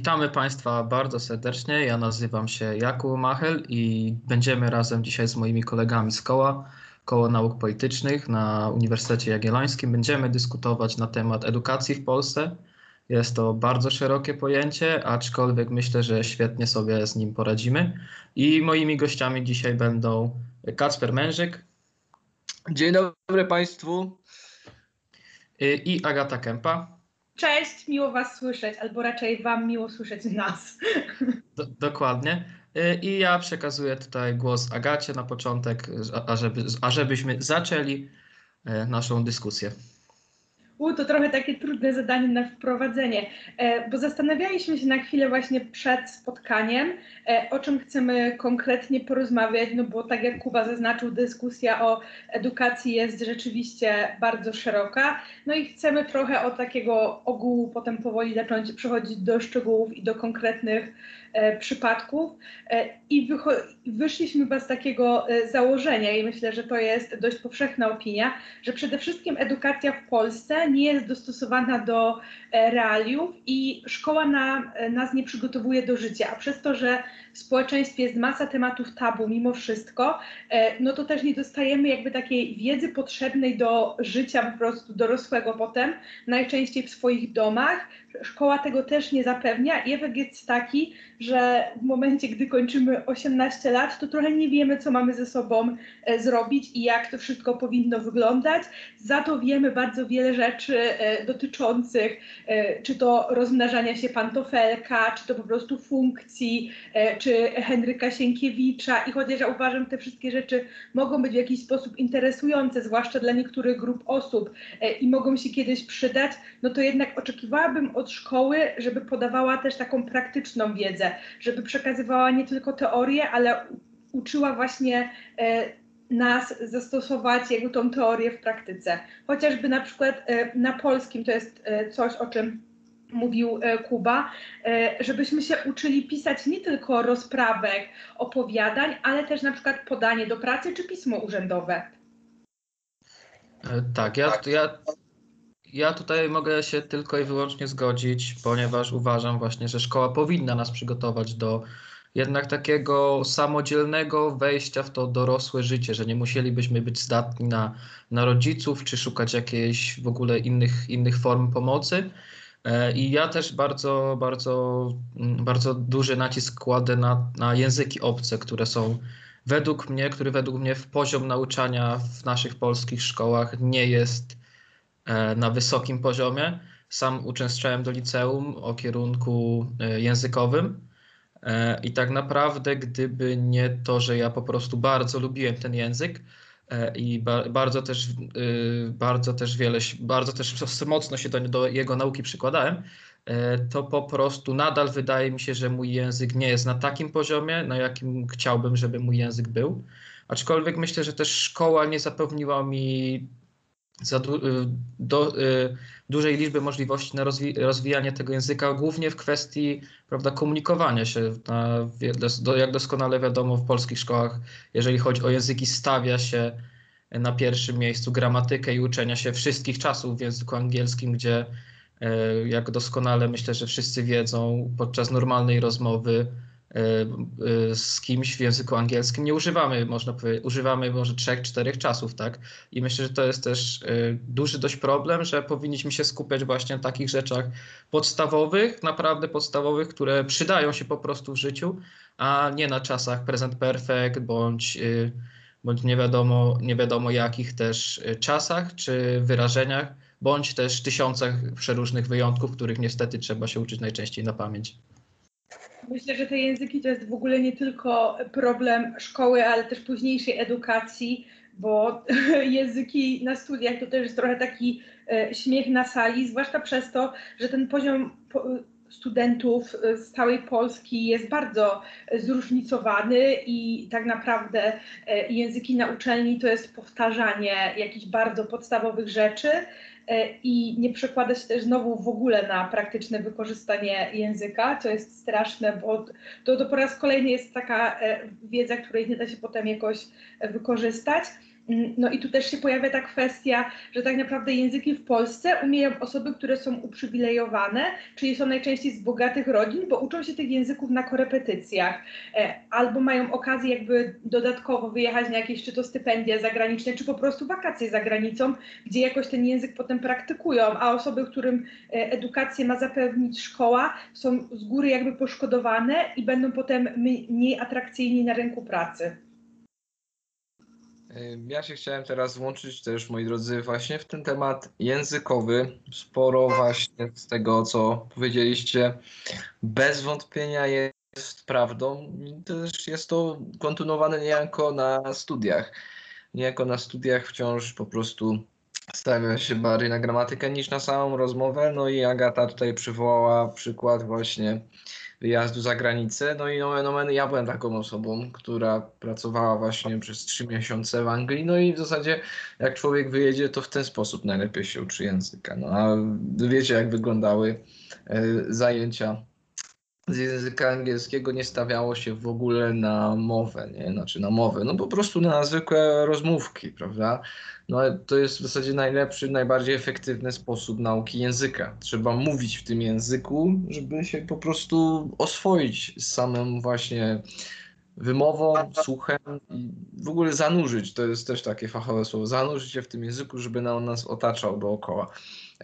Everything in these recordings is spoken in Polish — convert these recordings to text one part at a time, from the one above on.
Witamy Państwa bardzo serdecznie. Ja nazywam się Jakub Machel i będziemy razem dzisiaj z moimi kolegami z koła, Koło Nauk Politycznych na Uniwersytecie Jagiellońskim. Będziemy dyskutować na temat edukacji w Polsce. Jest to bardzo szerokie pojęcie, aczkolwiek myślę, że świetnie sobie z nim poradzimy. I moimi gościami dzisiaj będą Kacper Mężyk Dzień dobry Państwu. i Agata Kępa. Cześć, miło Was słyszeć, albo raczej Wam miło słyszeć nas. Do, dokładnie. Y, I ja przekazuję tutaj głos Agacie na początek, ażeby, ażebyśmy zaczęli y, naszą dyskusję. U, to trochę takie trudne zadanie na wprowadzenie, e, bo zastanawialiśmy się na chwilę właśnie przed spotkaniem, e, o czym chcemy konkretnie porozmawiać, no bo tak jak Kuba zaznaczył, dyskusja o edukacji jest rzeczywiście bardzo szeroka, no i chcemy trochę od takiego ogółu potem powoli zacząć przechodzić do szczegółów i do konkretnych przypadków e, i wyszliśmy z takiego e, założenia i myślę, że to jest dość powszechna opinia, że przede wszystkim edukacja w Polsce nie jest dostosowana do realiów i szkoła na, nas nie przygotowuje do życia, a przez to, że w społeczeństwie jest masa tematów tabu mimo wszystko, no to też nie dostajemy jakby takiej wiedzy potrzebnej do życia po prostu dorosłego potem, najczęściej w swoich domach. Szkoła tego też nie zapewnia i efekt jest taki, że w momencie, gdy kończymy 18 lat, to trochę nie wiemy, co mamy ze sobą e, zrobić i jak to wszystko powinno wyglądać. Za to wiemy bardzo wiele rzeczy e, dotyczących e, czy to rozmnażania się pantofelka, czy to po prostu funkcji, czy Henryka Sienkiewicza. I chociaż ja uważam, te wszystkie rzeczy mogą być w jakiś sposób interesujące, zwłaszcza dla niektórych grup osób i mogą się kiedyś przydać, no to jednak oczekiwałabym od szkoły, żeby podawała też taką praktyczną wiedzę żeby przekazywała nie tylko teorię, ale uczyła właśnie e, nas zastosować jego tą teorię w praktyce. Chociażby na przykład e, na polskim to jest e, coś, o czym mówił Kuba, żebyśmy się uczyli pisać nie tylko rozprawek, opowiadań, ale też na przykład podanie do pracy czy pismo urzędowe. Tak, ja, ja ja tutaj mogę się tylko i wyłącznie zgodzić, ponieważ uważam właśnie, że szkoła powinna nas przygotować do jednak takiego samodzielnego wejścia w to dorosłe życie, że nie musielibyśmy być zdatni na, na rodziców, czy szukać jakiejś w ogóle innych, innych form pomocy. E, I ja też bardzo, bardzo, mm, bardzo duży nacisk kładę na, na języki obce, które są według mnie, który według mnie w poziom nauczania w naszych polskich szkołach nie jest na wysokim poziomie. Sam uczęszczałem do liceum o kierunku e, językowym. E, I tak naprawdę, gdyby nie to, że ja po prostu bardzo lubiłem ten język i bardzo też, bardzo też wiele, bardzo też mocno się do, do jego nauki przykładałem, to po prostu nadal wydaje mi się, że mój język nie jest na takim poziomie, na jakim chciałbym, żeby mój język był. Aczkolwiek myślę, że też szkoła nie zapewniła mi za du y, do, y, dużej liczby możliwości na rozwi rozwijanie tego języka, głównie w kwestii prawda, komunikowania się. Na, do, jak doskonale wiadomo, w polskich szkołach, jeżeli chodzi o języki, stawia się na pierwszym miejscu gramatykę i uczenia się wszystkich czasów w języku angielskim, gdzie y, jak doskonale myślę, że wszyscy wiedzą, podczas normalnej rozmowy z kimś w języku angielskim nie używamy, można powiedzieć, używamy może trzech, czterech czasów, tak? I myślę, że to jest też e, duży dość problem, że powinniśmy się skupiać właśnie na takich rzeczach podstawowych, naprawdę podstawowych, które przydają się po prostu w życiu, a nie na czasach present perfect bądź, bądź nie, wiadomo, nie wiadomo jakich też czasach czy wyrażeniach, bądź też tysiącach przeróżnych wyjątków, których niestety trzeba się uczyć najczęściej na pamięć. Myślę, że te języki to jest w ogóle nie tylko problem szkoły, ale też późniejszej edukacji, bo języki na studiach to też jest trochę taki e, śmiech na sali, zwłaszcza przez to, że ten poziom studentów z całej Polski jest bardzo zróżnicowany i tak naprawdę e, języki na uczelni to jest powtarzanie jakichś bardzo podstawowych rzeczy i nie przekłada się też znowu w ogóle na praktyczne wykorzystanie języka, co jest straszne, bo to, to po raz kolejny jest taka e, wiedza, której nie da się potem jakoś wykorzystać. Mm, No i tu też się pojawia ta kwestia, że tak naprawdę języki w Polsce umieją osoby, które są uprzywilejowane, czyli są najczęściej z bogatych rodzin, bo uczą się tych języków na korepetycjach, e, albo mają okazję jakby dodatkowo wyjechać na jakieś czy to stypendia zagraniczne, czy po prostu wakacje za granicą, gdzie jakoś ten język potem praktykują, a osoby, którym e, edukację ma zapewnić szkoła, są z góry jakby poszkodowane i będą potem mniej atrakcyjni na rynku pracy. Ja się chciałem teraz włączyć też, moi drodzy, właśnie w ten temat językowy. Sporo właśnie z tego, co powiedzieliście, bez wątpienia jest prawdą. Też jest to kontynuowane niejako na studiach. Niejako na studiach wciąż po prostu stawia się bardziej na gramatykę niż na samą rozmowę. No i Agata tutaj przywołała przykład właśnie wyjazdu za granicę. No i nomen omen, ja byłem taką osobą, która pracowała właśnie przez trzy miesiące w Anglii. No i w zasadzie jak człowiek wyjedzie, to w ten sposób najlepiej się uczy języka. No a wiecie, jak wyglądały e, zajęcia z języka angielskiego nie stawiało się w ogóle na mowę, nie? Znaczy na mowę, no po prostu na zwykłe rozmówki, prawda? No to jest w zasadzie najlepszy, najbardziej efektywny sposób nauki języka. Trzeba mówić w tym języku, żeby się po prostu oswoić z samym właśnie wymową, słuchem i w ogóle zanurzyć, to jest też takie fachowe słowo, zanurzyć się w tym języku, żeby on nas otaczał dookoła.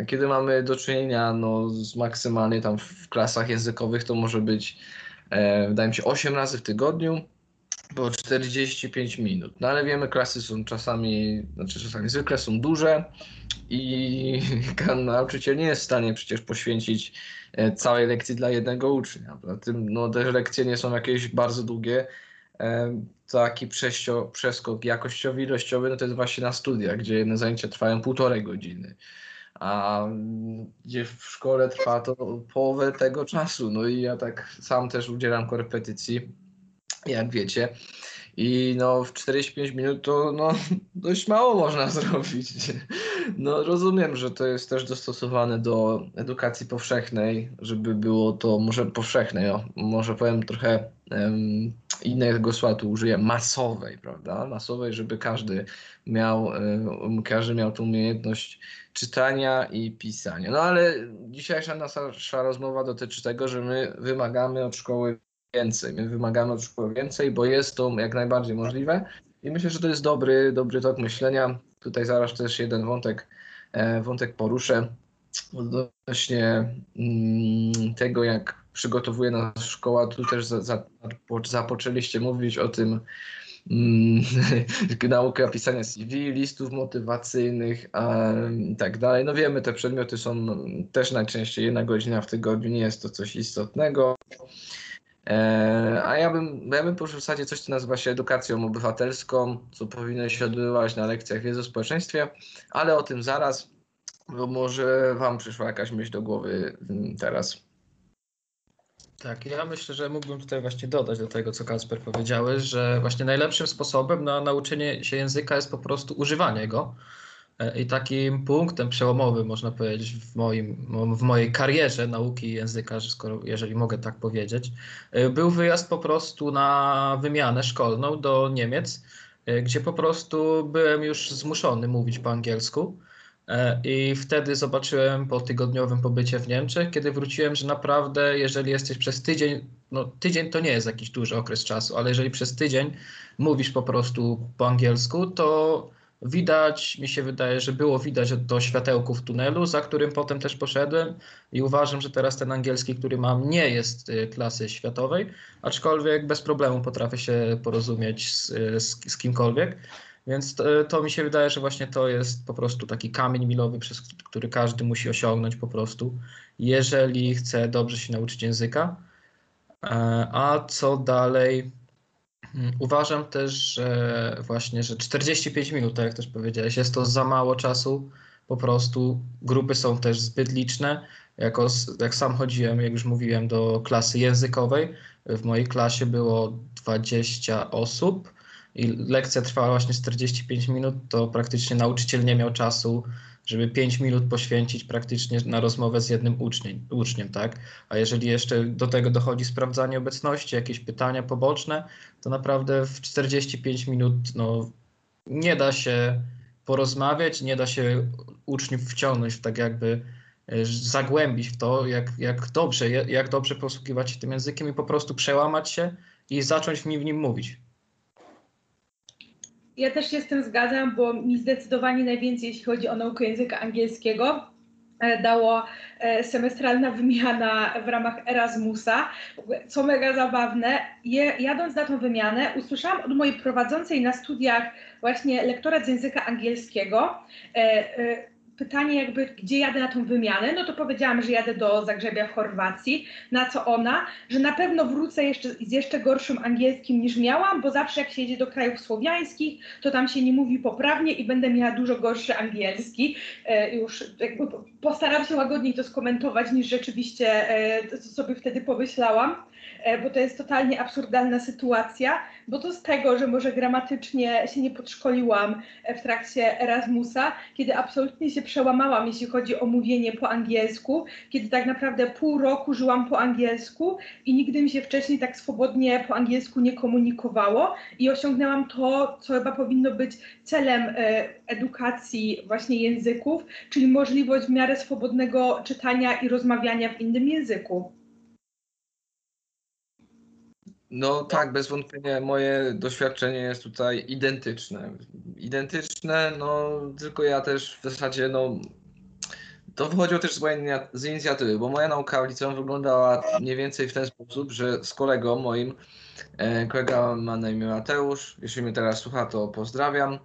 Kiedy mamy do czynienia no, z maksymalnie tam w klasach językowych, to może być, e, wydaje mi się, 8 razy w tygodniu, po 45 minut. No ale wiemy, klasy są czasami, znaczy czasami zwykle są duże i nauczyciel nie jest w stanie przecież poświęcić e, całej lekcji dla jednego ucznia. Poza tym no, te lekcje nie są jakieś bardzo długie. E, Taki prześcio, przeskok jakościowy, ilościowy, no to jest właśnie na studiach, gdzie jedne zajęcia trwają półtorej godziny a mm, gdzie w szkole trwa to połowę tego czasu. No i ja tak sam też udzielam korepetycji, jak wiecie. I no w 45 minut to no, dość mało można zrobić. No rozumiem, że to jest też dostosowane do edukacji powszechnej, żeby było to może powszechnej, o, może powiem trochę innego słowa tu użyję, masowej, prawda? Masowej, żeby każdy miał, um, każdy miał tą umiejętność czytania i pisania. No ale dzisiejsza nasza rozmowa dotyczy tego, że my wymagamy od szkoły więcej. My wymagamy od szkoły więcej, bo jest to jak najbardziej możliwe i myślę, że to jest dobry, dobry tok myślenia. Tutaj zaraz też jeden wątek, e, wątek poruszę odnośnie mm, tego, jak przygotowuje nas szkoła. Tu też za, za, zapoczęliście mówić o tym, mm, naukę pisania CV, listów motywacyjnych i tak dalej. No wiemy, te przedmioty są też najczęściej jedna godzina w tygodniu, nie jest to coś istotnego. E, a ja bym, ja bym poruszył w zasadzie coś, co nazywa się edukacją obywatelską, co powinno się odbywać na lekcjach wiedzy o społeczeństwie, ale o tym zaraz, bo może Wam przyszła jakaś myśl do głowy mm, teraz. Tak, ja myślę, że mógłbym tutaj właśnie dodać do tego, co Kasper powiedziałeś, że właśnie najlepszym sposobem na nauczenie się języka jest po prostu używanie go. E, I takim punktem przełomowym, można powiedzieć, w, moim, w mojej karierze nauki języka, skoro, jeżeli mogę tak powiedzieć, e, był wyjazd po prostu na wymianę szkolną do Niemiec, e, gdzie po prostu byłem już zmuszony mówić po angielsku. I wtedy zobaczyłem po tygodniowym pobycie w Niemczech, kiedy wróciłem, że naprawdę, jeżeli jesteś przez tydzień, no tydzień to nie jest jakiś duży okres czasu, ale jeżeli przez tydzień mówisz po prostu po angielsku, to widać, mi się wydaje, że było widać to światełko w tunelu, za którym potem też poszedłem i uważam, że teraz ten angielski, który mam, nie jest klasy światowej, aczkolwiek bez problemu potrafię się porozumieć z, z, z kimkolwiek. Więc to, to, mi się wydaje, że właśnie to jest po prostu taki kamień milowy, przez który każdy musi osiągnąć po prostu, jeżeli chce dobrze się nauczyć języka. A co dalej? Uważam też, że właśnie, że 45 minut, tak jak też powiedziałeś, jest to za mało czasu. Po prostu grupy są też zbyt liczne. Jako, jak sam chodziłem, jak już mówiłem, do klasy językowej, w mojej klasie było 20 osób i lekcja trwała właśnie 45 minut, to praktycznie nauczyciel nie miał czasu, żeby 5 minut poświęcić praktycznie na rozmowę z jednym uczniem, uczniem, tak? A jeżeli jeszcze do tego dochodzi sprawdzanie obecności, jakieś pytania poboczne, to naprawdę w 45 minut no, nie da się porozmawiać, nie da się uczniów wciągnąć w tak jakby e, zagłębić w to, jak, jak dobrze, jak dobrze posługiwać się tym językiem i po prostu przełamać się i zacząć nim, w nim mówić. Ja też się z tym zgadzam, bo mi zdecydowanie najwięcej, jeśli chodzi o naukę języka angielskiego, e, dało e, semestralna wymiana w ramach Erasmusa, co mega zabawne. Je, jadąc na tą wymianę, usłyszałam od mojej prowadzącej na studiach właśnie lektora z języka angielskiego, e, pytanie jakby, gdzie jadę na tą wymianę, no to powiedziałam, że jadę do Zagrzebia w Chorwacji, na co ona, że na pewno wrócę jeszcze z jeszcze gorszym angielskim niż miałam, bo zawsze jak się jedzie do krajów słowiańskich, to tam się nie mówi poprawnie i będę miała dużo gorszy angielski. E, już jakby postaram się łagodniej to skomentować niż rzeczywiście e, to, co sobie wtedy pomyślałam. E, bo to jest totalnie absurdalna sytuacja, bo to z tego, że może gramatycznie się nie podszkoliłam e, w trakcie Erasmusa, kiedy absolutnie się przełamałam, jeśli chodzi o mówienie po angielsku, kiedy tak naprawdę pół roku żyłam po angielsku i nigdy mi się wcześniej tak swobodnie po angielsku nie komunikowało i osiągnęłam to, co chyba powinno być celem e, edukacji właśnie języków, czyli możliwość w miarę swobodnego czytania i rozmawiania w innym języku. No tak, bez wątpienia moje doświadczenie jest tutaj identyczne. Identyczne, no tylko ja też w zasadzie, no to wychodziło też z mojej z inicjatywy, bo moja nauka w liceum wyglądała mniej więcej w ten sposób, że z kolegą moim, e, kolega ma na imię Mateusz, jeśli mnie teraz słucha, to pozdrawiam,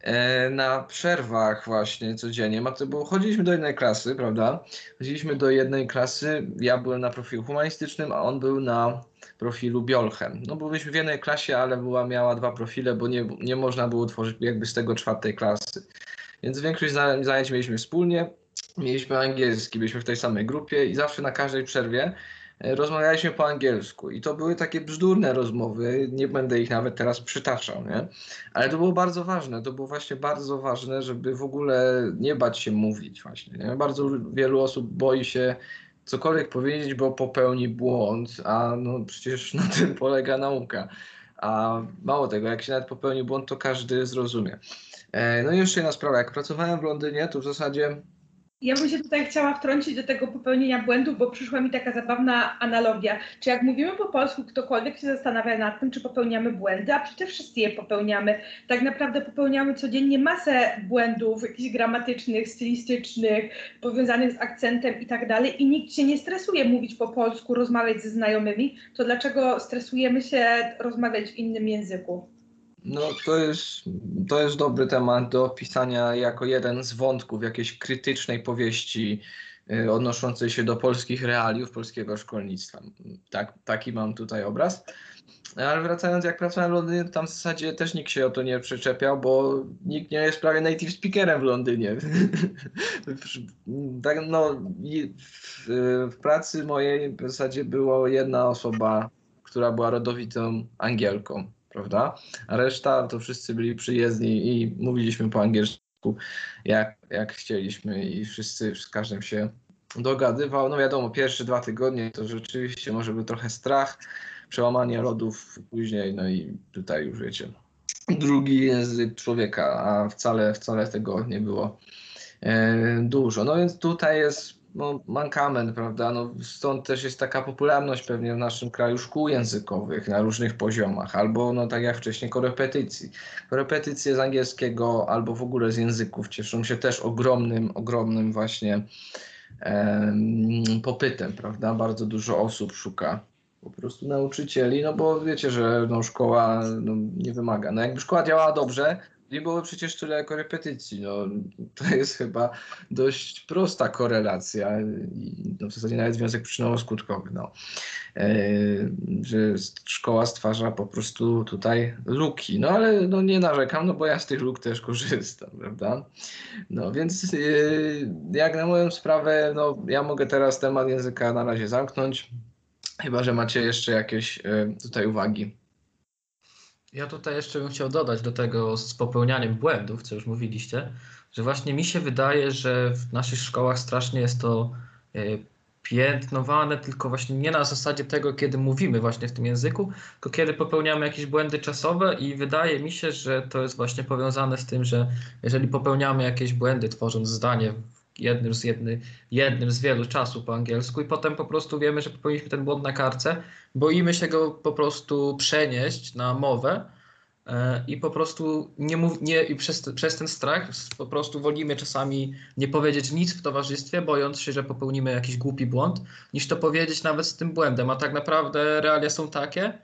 e, na przerwach właśnie codziennie, bo chodziliśmy do jednej klasy, prawda? Chodziliśmy do jednej klasy, ja byłem na profilu humanistycznym, a on był na profilu Biolchem. No byliśmy w jednej klasie, ale była, miała dwa profile, bo nie, nie można było tworzyć jakby z tego czwartej klasy. Więc większość zajęć mieliśmy wspólnie. Mieliśmy angielski, byliśmy w tej samej grupie i zawsze na każdej przerwie e, rozmawialiśmy po angielsku. I to były takie bzdurne rozmowy, nie będę ich nawet teraz przytaczał, nie? Ale to było bardzo ważne, to było właśnie bardzo ważne, żeby w ogóle nie bać się mówić właśnie, nie? Bardzo wielu osób boi się cokolwiek powiedzieć, bo popełni błąd, a no przecież na tym polega nauka. A mało tego, jak się nawet popełni błąd, to każdy zrozumie. E, no i jeszcze jedna sprawa, jak pracowałem w Londynie, to w zasadzie ja bym się tutaj chciała wtrącić do tego popełnienia błędów, bo przyszła mi taka zabawna analogia. Czy jak mówimy po polsku, ktokolwiek się zastanawia nad tym, czy popełniamy błędy, a przecież wszyscy je popełniamy. Tak naprawdę popełniamy codziennie masę błędów, jakichś gramatycznych, stylistycznych, powiązanych z akcentem i tak dalej. I nikt się nie stresuje mówić po polsku, rozmawiać ze znajomymi. To dlaczego stresujemy się rozmawiać w innym języku? No to jest, to jest dobry temat do opisania jako jeden z wątków jakiejś krytycznej powieści y, odnoszącej się do polskich realiów, polskiego szkolnictwa. Tak, taki mam tutaj obraz. Ale wracając, jak pracowałem w Londynie, tam w zasadzie też nikt się o to nie przyczepiał, bo nikt nie jest prawie native speakerem w Londynie. tak, no, w, w pracy mojej w zasadzie była jedna osoba, która była rodowitą Angielką prawda? A reszta to wszyscy byli przyjezdni i mówiliśmy po angielsku jak, jak chcieliśmy i wszyscy z każdym się dogadywał. No wiadomo, pierwsze dwa tygodnie to rzeczywiście może był trochę strach, przełamanie lodów później, no i tutaj już wiecie, drugi język człowieka, a wcale, wcale tego nie było e, dużo. No więc tutaj jest no, mankament, prawda? No, stąd też jest taka popularność pewnie w naszym kraju szkół językowych na różnych poziomach, albo no tak jak wcześniej korepetycji. Korepetycje z angielskiego albo w ogóle z języków cieszą się też ogromnym, ogromnym właśnie popytem, prawda? Bardzo dużo osób szuka po prostu nauczycieli, no bo wiecie, że no, szkoła no, nie wymaga. No jakby szkoła działała dobrze, nie było przecież tyle korepetycji. No, to jest chyba dość prosta korelacja no, w zasadzie nawet związek przyczynowo-skutkowy. No. E, że szkoła stwarza po prostu tutaj luki. No ale no, nie narzekam, no bo ja z tych luk też korzystam, prawda? No więc e, jak na moją sprawę, no ja mogę teraz temat języka na razie zamknąć. Chyba, że macie jeszcze jakieś e, tutaj uwagi. Ja tutaj jeszcze bym chciał dodać do tego z popełnianiem błędów, co już mówiliście, że właśnie mi się wydaje, że w naszych szkołach strasznie jest to e, piętnowane, tylko właśnie nie na zasadzie tego, kiedy mówimy właśnie w tym języku, tylko kiedy popełniamy jakieś błędy czasowe i wydaje mi się, że to jest właśnie powiązane z tym, że jeżeli popełniamy jakieś błędy tworząc zdanie jednym z, jedny, jednym z wielu czasu po angielsku i potem po prostu wiemy, że popełniliśmy ten błąd na kartce, boimy się go po prostu przenieść na mowę e, i po prostu nie, mów, nie i przez, przez ten strach po prostu wolimy czasami nie powiedzieć nic w towarzystwie, bojąc się, że popełnimy jakiś głupi błąd, niż to powiedzieć nawet z tym błędem. A tak naprawdę realia są takie,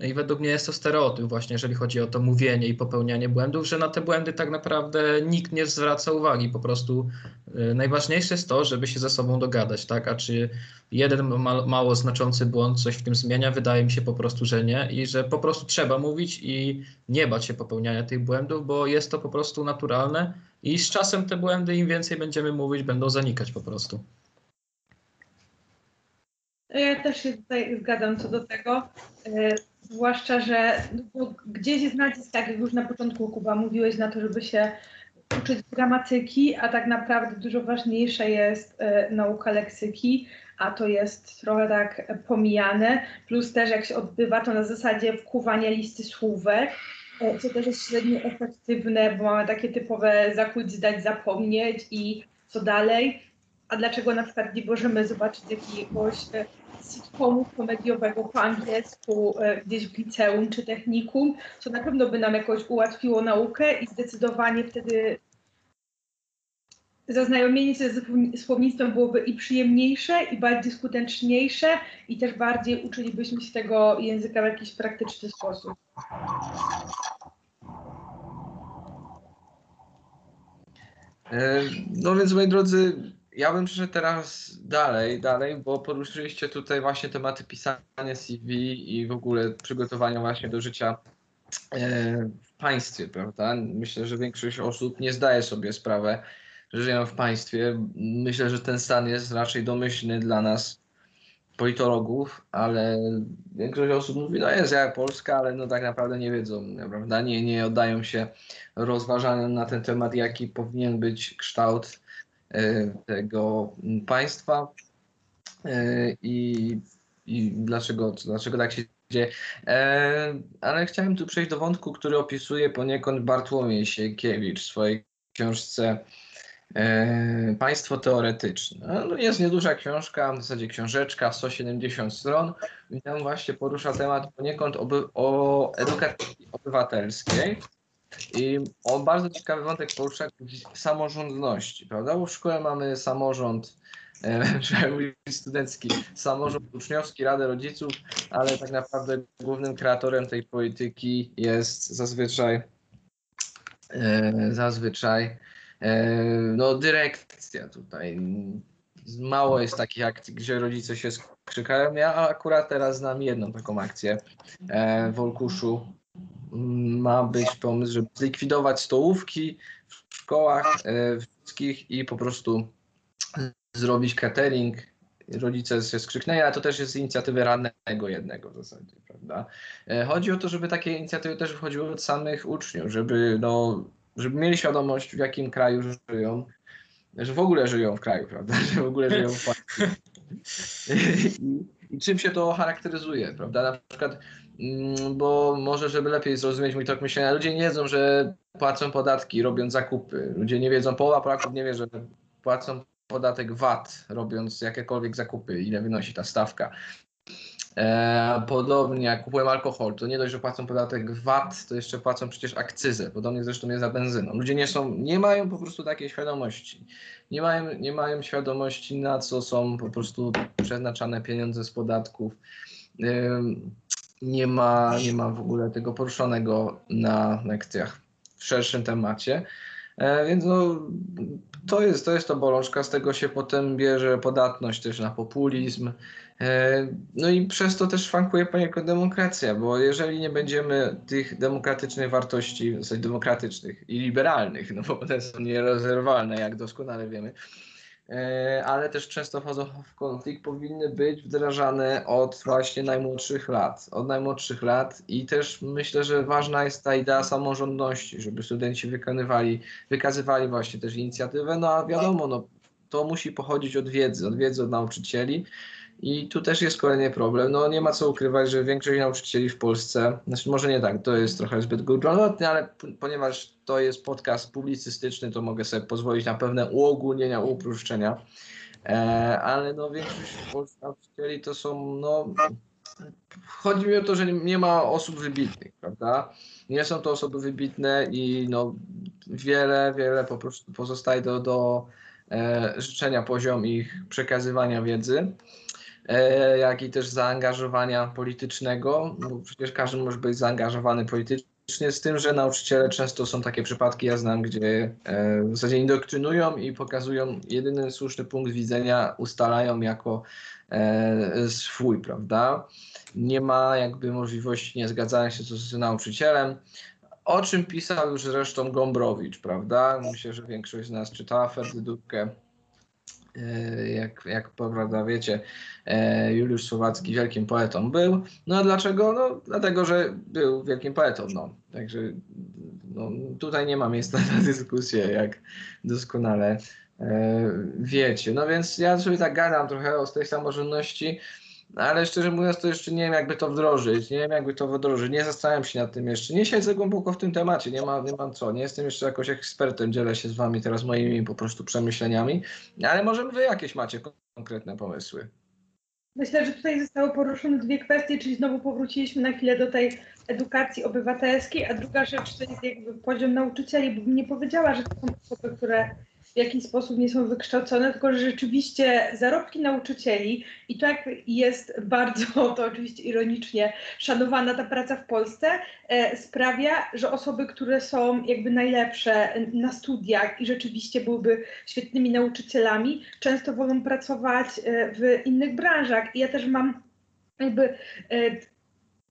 i według mnie jest to stereotyp właśnie, jeżeli chodzi o to mówienie i popełnianie błędów, że na te błędy tak naprawdę nikt nie zwraca uwagi. Po prostu y, najważniejsze jest to, żeby się ze sobą dogadać, tak? A czy jeden ma, mało znaczący błąd coś w tym zmienia? Wydaje mi się po prostu, że nie i że po prostu trzeba mówić i nie bać się popełniania tych błędów, bo jest to po prostu naturalne i z czasem te błędy, im więcej będziemy mówić, będą zanikać po prostu. Ja też się tutaj zgadzam co do tego. E, zwłaszcza, że no, gdzieś jest nacisk, tak jak już na początku Kuba mówiłeś, na to, żeby się uczyć gramatyki, a tak naprawdę dużo ważniejsza jest e, nauka leksyki, a to jest trochę tak pomijane. Plus też jak się odbywa to na zasadzie wkuwania listy słówek, e, co też jest średnio efektywne, bo mamy takie typowe zakłuć, zdać, zapomnieć i co dalej. A dlaczego na przykład nie możemy zobaczyć jakiegoś e, sitcomu komediowego po angielsku e, gdzieś w liceum czy technikum, co na pewno by nam jakoś ułatwiło naukę i zdecydowanie wtedy zaznajomienie się ze słownictwem byłoby i przyjemniejsze, i bardziej skuteczniejsze, i też bardziej uczylibyśmy się tego języka w jakiś praktyczny sposób. E, no więc moi drodzy, ja bym przeszedł teraz dalej, dalej, bo poruszyliście tutaj właśnie tematy pisania CV i w ogóle przygotowania właśnie do życia e, w państwie, prawda? Myślę, że większość osób nie zdaje sobie sprawy, że żyją w państwie. Myślę, że ten stan jest raczej domyślny dla nas, politologów, ale większość osób mówi, no jest jak Polska, ale no tak naprawdę nie wiedzą, prawda? Nie, nie oddają się rozważaniom na ten temat, jaki powinien być kształt tego państwa e, i, i dlaczego, dlaczego tak się dzieje. E, ale chciałem tu przejść do wątku, który opisuje poniekąd Bartłomiej Sienkiewicz w swojej książce Państwo teoretyczne. No, jest nieduża książka, w zasadzie książeczka, 170 stron i tam właśnie porusza temat poniekąd oby, o edukacji obywatelskiej. I on bardzo ciekawy wątek porusza samorządności, prawda? Bo w szkole mamy samorząd, e, studencki, samorząd uczniowski, radę rodziców, ale tak naprawdę głównym kreatorem tej polityki jest zazwyczaj e, zazwyczaj e, no, dyrekcja tutaj. Mało jest takich akcji, gdzie rodzice się skrzykają. Ja akurat teraz znam jedną taką akcję w Olkuszu ma być pomysł, żeby zlikwidować stołówki w szkołach e, wszystkich i po prostu zrobić catering. Rodzice się skrzyknęli, ale to też jest z inicjatywy radnego jednego w zasadzie, prawda? E, chodzi o to, żeby takie inicjatywy też wychodziły od samych uczniów, żeby, no, żeby mieli świadomość, w jakim kraju żyją, że w ogóle żyją w kraju, prawda? Że w ogóle żyją w państwie. I, I czym się to charakteryzuje, prawda? Na przykład bo może, żeby lepiej zrozumieć mój tok myślenia, ludzie nie wiedzą, że płacą podatki robiąc zakupy. Ludzie nie wiedzą, połowa Polaków nie wie, że płacą podatek VAT robiąc jakiekolwiek zakupy, ile wynosi ta stawka. E, podobnie jak kupują alkohol, to nie dość, że płacą podatek VAT, to jeszcze płacą przecież akcyzę. Podobnie zresztą jest za benzyną. Ludzie nie, są, nie mają po prostu takiej świadomości. Nie mają, nie mają świadomości, na co są po prostu przeznaczane pieniądze z podatków nie ma, nie ma w ogóle tego poruszonego na lekcjach w szerszym temacie. E, więc no, to, jest, to jest to bolączka, z tego się potem bierze podatność też na populizm. E, no i przez to też szwankuje poniekąd demokracja, bo jeżeli nie będziemy tych demokratycznych wartości, w zasadzie demokratycznych i liberalnych, no bo one są nierozerwalne, jak doskonale wiemy, ale też często wchodzą w konflikt, powinny być wdrażane od właśnie najmłodszych lat. Od najmłodszych lat i też myślę, że ważna jest ta idea samorządności, żeby studenci wykonywali, wykazywali właśnie też inicjatywę, no a wiadomo, no, to musi pochodzić od wiedzy, od wiedzy od nauczycieli. I tu też jest kolejny problem. No nie ma co ukrywać, że większość nauczycieli w Polsce, znaczy może nie tak, to jest trochę zbyt górnolotne, ale ponieważ to jest podcast publicystyczny, to mogę sobie pozwolić na pewne uogólnienia, uproszczenia. E, ale no większość w Polsce nauczycieli to są, no chodzi mi o to, że nie, ma osób wybitnych, prawda? Nie są to osoby wybitne i no wiele, wiele po prostu pozostaje do, do e, życzenia poziom ich przekazywania wiedzy jak i też zaangażowania politycznego, bo przecież każdy może być zaangażowany politycznie, z tym, że nauczyciele często są takie przypadki, ja znam, gdzie e, w zasadzie indoktrynują i pokazują jedyny słuszny punkt widzenia, ustalają jako e, swój, prawda? Nie ma jakby możliwości niezgadzania się z, z nauczycielem, o czym pisał już zresztą Gombrowicz, prawda? Myślę, że większość z nas czytała Ferdydówkę. E, Jak, jak prawda wiecie, e, Juliusz Słowacki wielkim poetą był. No a dlaczego? No dlatego, że był wielkim poetą. No. Także no, tutaj nie ma miejsca na dyskusję, jak doskonale e, wiecie. No więc ja sobie tak gadam trochę o tej samorządności, ale szczerze mówiąc, to jeszcze nie wiem, jakby to wdrożyć. Nie wiem, jakby to wdrożyć. Nie zastanawiam się nad tym jeszcze. Nie siedzę głęboko w tym temacie. Nie, ma, nie mam co. Nie jestem jeszcze jakoś ekspertem. Dzielę się z wami teraz moimi po prostu przemyśleniami. Ale może wy jakieś macie konkretne pomysły. Myślę, że tutaj zostały poruszone dwie kwestie, czyli znowu powróciliśmy na chwilę do tej edukacji obywatelskiej, a druga rzecz to jest jakby poziom nauczycieli, bo bym nie powiedziała, że to są osoby, które w jakiś sposób nie są wykształcone, tylko że rzeczywiście zarobki nauczycieli i to jak jest bardzo, to oczywiście ironicznie, szanowana ta praca w Polsce, e, sprawia, że osoby, które są jakby najlepsze na studiach i rzeczywiście byłyby świetnymi nauczycielami, często wolą pracować e, w innych branżach. I ja też mam jakby e,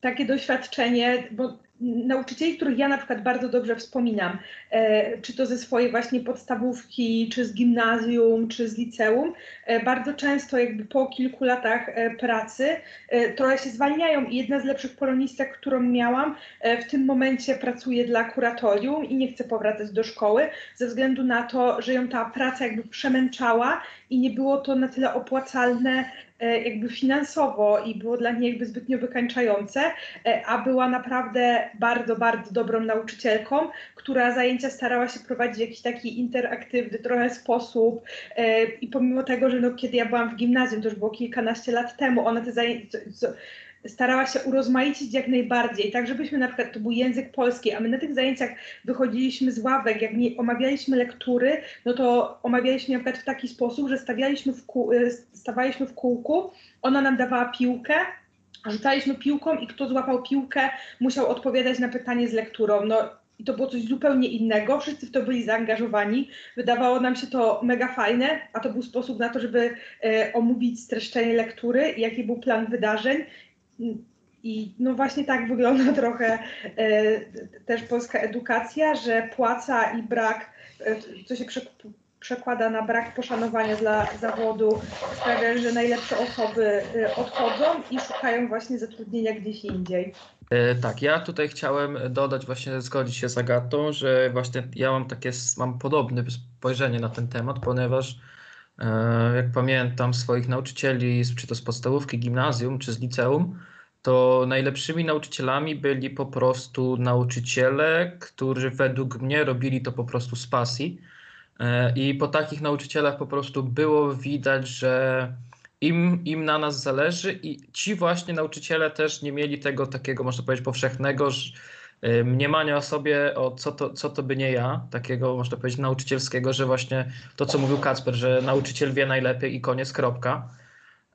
takie doświadczenie, bo nauczycieli, których ja na przykład bardzo dobrze wspominam, e, czy to ze swojej właśnie podstawówki, czy z gimnazjum, czy z liceum, e, bardzo często jakby po kilku latach e, pracy trochę się zwalniają. I jedna z lepszych polonistek, którą miałam, w tym momencie pracuje dla kuratorium i nie chce powracać do szkoły ze względu na to, że ją ta praca jakby przemęczała i nie było to na tyle opłacalne jakby finansowo i było dla niej jakby zbytnio wykańczające, e, a była naprawdę bardzo, bardzo dobrą nauczycielką, która zajęcia starała się prowadzić w jakiś taki interaktywny trochę sposób e, i pomimo tego, że no, kiedy ja byłam w gimnazjum, to już było kilkanaście lat temu, ona te zajęcia starała się urozmaicić jak najbardziej, tak żebyśmy na przykład, to był język polski, a my na tych zajęciach wychodziliśmy z ławek, jak nie omawialiśmy lektury, no to omawialiśmy na przykład w taki sposób, że stawialiśmy w y, stawaliśmy w kółku, ona nam dawała piłkę, rzucaliśmy piłką i kto złapał piłkę, musiał odpowiadać na pytanie z lekturą. No i to było coś zupełnie innego, wszyscy w to byli zaangażowani, wydawało nam się to mega fajne, a to był sposób na to, żeby e, omówić streszczenie lektury jaki był plan wydarzeń. I no właśnie tak wygląda trochę e, też polska edukacja, że płaca i brak, e, co się prze, przekłada na brak poszanowania dla zawodu, sprawia, że najlepsze osoby e, odchodzą i szukają właśnie zatrudnienia gdzieś indziej. Tak, ja tutaj chciałem dodać, właśnie zgodzić się z Agatą, że właśnie ja mam takie, mam podobne spojrzenie na ten temat, ponieważ jak pamiętam swoich nauczycieli, czy to z podstawówki, gimnazjum, czy z liceum, to najlepszymi nauczycielami byli po prostu nauczyciele, którzy według mnie robili to po prostu z pasji. E, I po takich nauczycielach po prostu było widać, że im, im na nas zależy i ci właśnie nauczyciele też nie mieli tego takiego, można powiedzieć, powszechnego y, mniemania o sobie, o co to, co to by nie ja, takiego, można powiedzieć, nauczycielskiego, że właśnie to, co mówił Kacper, że nauczyciel wie najlepiej i koniec, kropka.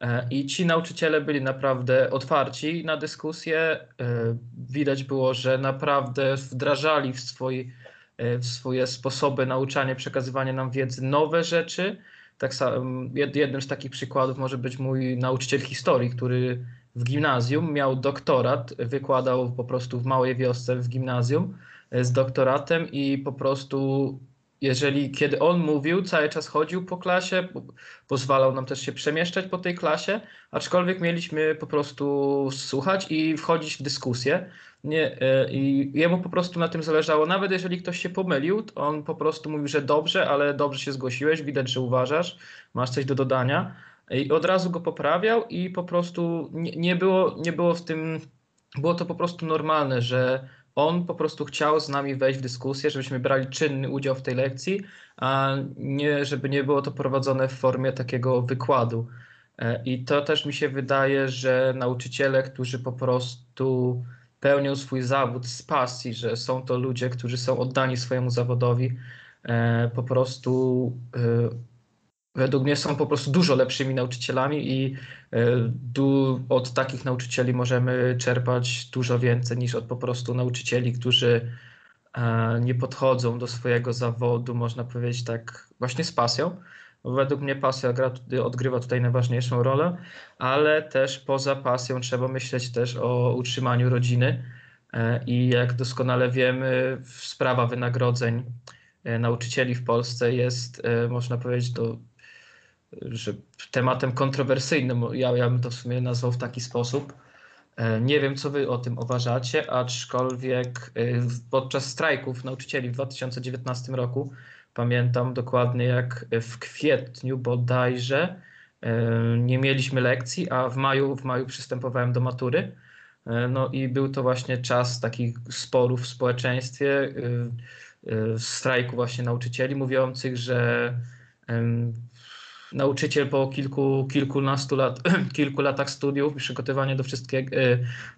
E, I ci nauczyciele byli naprawdę otwarci na dyskusję. E, Widać było, że naprawdę wdrażali w, swoi, e, w swoje sposoby nauczania, przekazywania nam wiedzy nowe rzeczy. Tak samo jed- jednym z takich przykładów może być mój nauczyciel historii, który w gimnazjum miał doktorat, wykładał po prostu w małej wiosce w gimnazjum z doktoratem i po prostu jeżeli kiedy on mówił, cały czas chodził po klasie, pozwalał nam też się przemieszczać po tej klasie, aczkolwiek mieliśmy po prostu słuchać i wchodzić w dyskusję. Nie, e, I jemu po prostu na tym zależało. Nawet jeżeli ktoś się pomylił, to on po prostu mówił, że dobrze, ale dobrze się zgłosiłeś, widać, że uważasz, masz coś do dodania. I od razu go poprawiał i po prostu nie, nie, było, nie było w tym, było to po prostu normalne, że on po prostu chciał z nami wejść w dyskusję, żebyśmy brali czynny udział w tej lekcji, a nie, żeby nie było to prowadzone w formie takiego wykładu. E, I to też mi się wydaje, że nauczyciele, którzy po prostu pełnią swój zawód z pasji, że są to ludzie, którzy są oddani swojemu zawodowi, e, po prostu e, według mnie są po prostu dużo lepszymi nauczycielami i e, od takich nauczycieli możemy czerpać dużo więcej niż od po prostu nauczycieli, którzy nie podchodzą do swojego zawodu, można powiedzieć tak właśnie z pasją. Według mnie pasja gra, odgrywa tutaj najważniejszą rolę, ale też poza pasją trzeba myśleć też o utrzymaniu rodziny. E, I jak doskonale wiemy, sprawa wynagrodzeń e, nauczycieli w Polsce jest, e, można powiedzieć, to, że tematem kontrowersyjnym. Ja, ja bym to w sumie nazwał w taki sposób. Nie wiem, co wy o tym uważacie, aczkolwiek podczas strajków nauczycieli w 2019 roku Pamiętam dokładnie, jak w kwietniu bodajże e, nie mieliśmy lekcji, a w maju, w maju przystępowałem do matury. E, no i był to właśnie czas takich sporów w społeczeństwie, e, strajku właśnie nauczycieli, mówiących, że nauczyciel po kilku, kilkunastu lat, kilku latach studiów, przygotowanie do wszystkiego,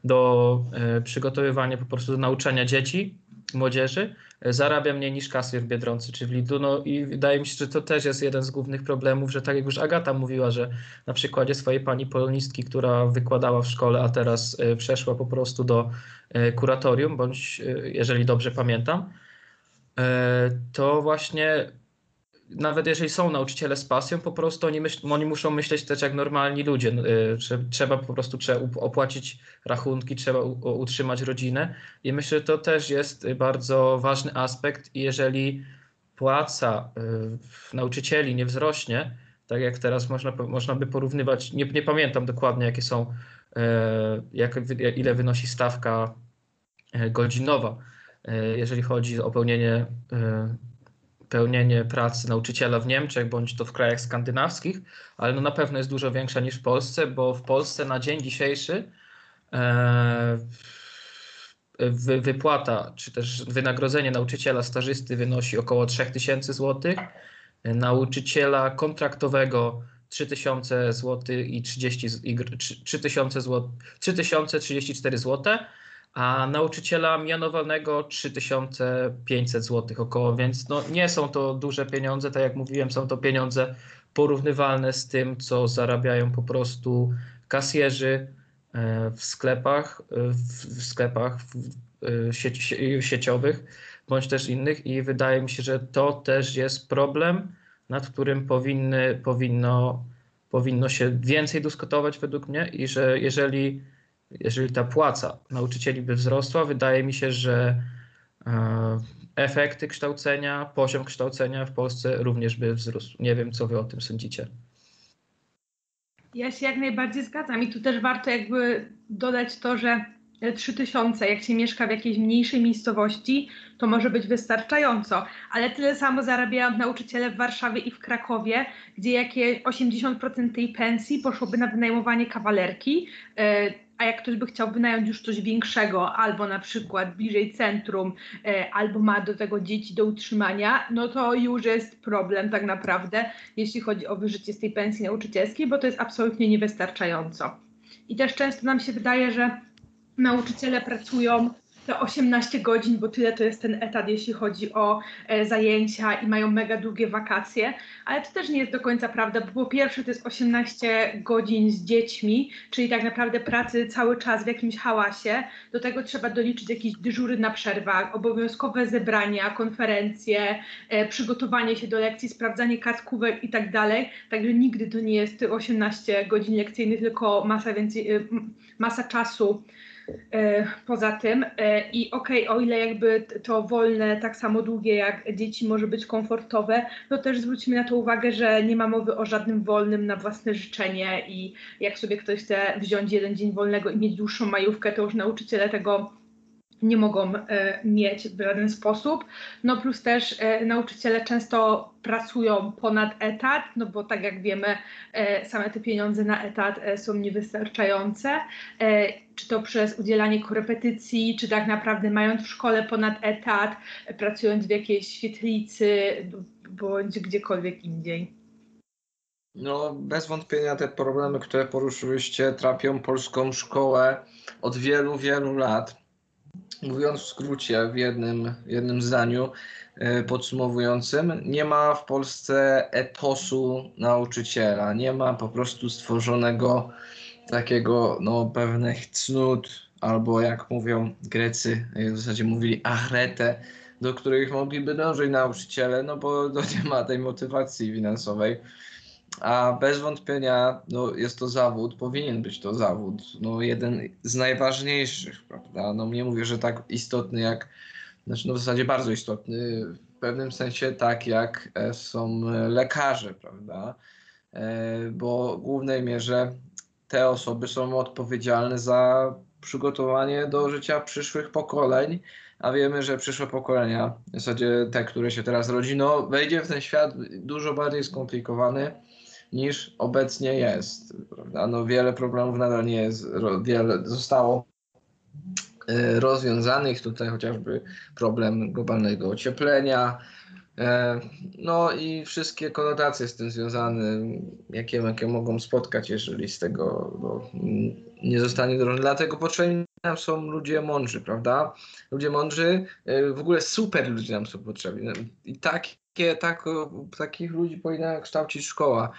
do przygotowywania po prostu do nauczania dzieci, młodzieży, zarabia mniej niż kasjer w Biedronce czy w Lidlu. No i wydaje mi się, że to też jest jeden z głównych problemów, że tak jak już Agata mówiła, że na przykładzie swojej pani polonistki, która wykładała w szkole, a teraz przeszła po prostu do kuratorium, bądź jeżeli dobrze pamiętam, to właśnie nawet jeżeli są nauczyciele z pasją, po prostu oni, myśl, oni muszą myśleć też jak normalni ludzie. że trzeba po prostu trzeba opłacić rachunki, trzeba utrzymać rodzinę i myślę, że to też jest bardzo ważny aspekt i jeżeli płaca y, nauczycieli nie wzrośnie, tak jak teraz można, można by porównywać, nie, nie pamiętam dokładnie jakie są, y, jak, ile wynosi stawka y, godzinowa, jeżeli chodzi o pełnienie pełnienie pracy nauczyciela w Niemczech bądź to w krajach skandynawskich, ale no na pewno jest dużo większa niż w Polsce, bo w Polsce na dzień dzisiejszy e, wypłata czy też wynagrodzenie nauczyciela stażysty wynosi około 3000 zł, nauczyciela kontraktowego 3000 zł i 30 3000 zł, 3034 zł, a nauczyciela mianowanego 3500 zł około, więc no nie są to duże pieniądze, tak jak mówiłem, są to pieniądze porównywalne z tym, co zarabiają po prostu kasjerzy e, w sklepach, e, w sklepach e, sieci, sieciowych bądź też innych. I wydaje mi się, że to też jest problem, nad którym powinny, powinno, powinno się więcej dyskutować według mnie i że jeżeli jeżeli ta płaca nauczycieli by wzrosła, wydaje mi się, że e, efekty kształcenia, poziom kształcenia w Polsce również by wzrósł. Nie wiem, co wy o tym sądzicie. Ja się jak najbardziej zgadzam i tu też warto jakby dodać to, że 3000, jak się mieszka w jakiejś mniejszej miejscowości, to może być wystarczająco, ale tyle samo zarabiają nauczyciele w Warszawie i w Krakowie, gdzie jakieś 80% tej pensji poszłoby na wynajmowanie kawalerki, e, a jak ktoś by chciał wynająć już coś większego, albo na przykład bliżej centrum, e, albo ma do tego dzieci do utrzymania, no to już jest problem tak naprawdę, jeśli chodzi o wyżycie z tej pensji nauczycielskiej, bo to jest absolutnie niewystarczająco. I też często nam się wydaje, że nauczyciele pracują te 18 godzin, bo tyle to jest ten etat, jeśli chodzi o e, zajęcia i mają mega długie wakacje, ale to też nie jest do końca prawda, bo po pierwsze to jest 18 godzin z dziećmi, czyli tak naprawdę pracy cały czas w jakimś hałasie, do tego trzeba doliczyć jakieś dyżury na przerwach, obowiązkowe zebrania, konferencje, e, przygotowanie się do lekcji, sprawdzanie kartkówek i tak dalej, także nigdy to nie jest 18 godzin lekcyjnych, tylko masa, więcej, e, masa czasu poza tym. E, I okej, o ile jakby to wolne, tak samo długie jak dzieci może być komfortowe, no też zwróćmy na to uwagę, że nie ma mowy o żadnym wolnym na własne życzenie i jak sobie ktoś chce wziąć jeden dzień wolnego i mieć dłuższą majówkę, to już nauczyciele tego nie mogą e, mieć w żaden sposób. No plus też e, nauczyciele często pracują ponad etat, no bo tak jak wiemy, e, same te pieniądze na etat są niewystarczające. Czy to przez udzielanie korepetycji, czy tak naprawdę mając w szkole ponad etat, pracując w jakiejś świetlicy bądź gdziekolwiek indziej. No, bez wątpienia te problemy, które poruszyłyście, trapią polską szkołę od wielu, wielu lat Mówiąc w skrócie, w jednym, jednym zdaniu e, podsumowującym, nie ma w Polsce etosu nauczyciela, nie ma po prostu stworzonego takiego no, pewnych cnót, albo jak mówią Grecy, w zasadzie mówili achrete, do których mogliby dążyć nauczyciele, no bo to nie ma tej motywacji finansowej a bez wątpienia no, jest to zawód, powinien być to zawód, no, jeden z najważniejszych, prawda? No nie mówię, że tak istotny jak, znaczy no w zasadzie bardzo istotny, w pewnym sensie tak jak e, są lekarze, prawda? E, bo w głównej mierze te osoby są odpowiedzialne za przygotowanie do życia przyszłych pokoleń, a wiemy, że przyszłe pokolenia, w zasadzie te, które się teraz rodzi, no wejdzie w ten świat dużo bardziej skomplikowany, niż obecnie jest. Prawda? No, wiele problemów nadal nie jest, wiele zostało e, rozwiązanych, tutaj chociażby problem globalnego ocieplenia, e, no i wszystkie konotacje z tym związane, jakie, jakie mogą spotkać, jeżeli z tego no, nie zostanie drożne. Dlatego potrzebni nam są ludzie mądrzy, prawda? Ludzie mądrzy, e, w ogóle super ludzie nam są potrzebni. I takie, tak, takich ludzi powinna kształcić szkoła.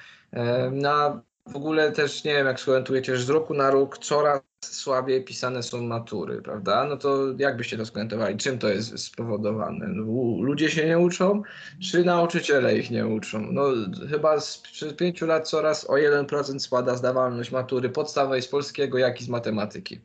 Na w ogóle też nie wiem, jak skomentujecie, że z roku na rok coraz słabiej pisane są matury, prawda? No to jak byście to skomentowali? Czym to jest spowodowane? No, ludzie się nie uczą, czy nauczyciele ich nie uczą? No chyba z, przez pięciu lat coraz o 1% spada zdawalność matury podstawowej z polskiego, jak i z matematyki.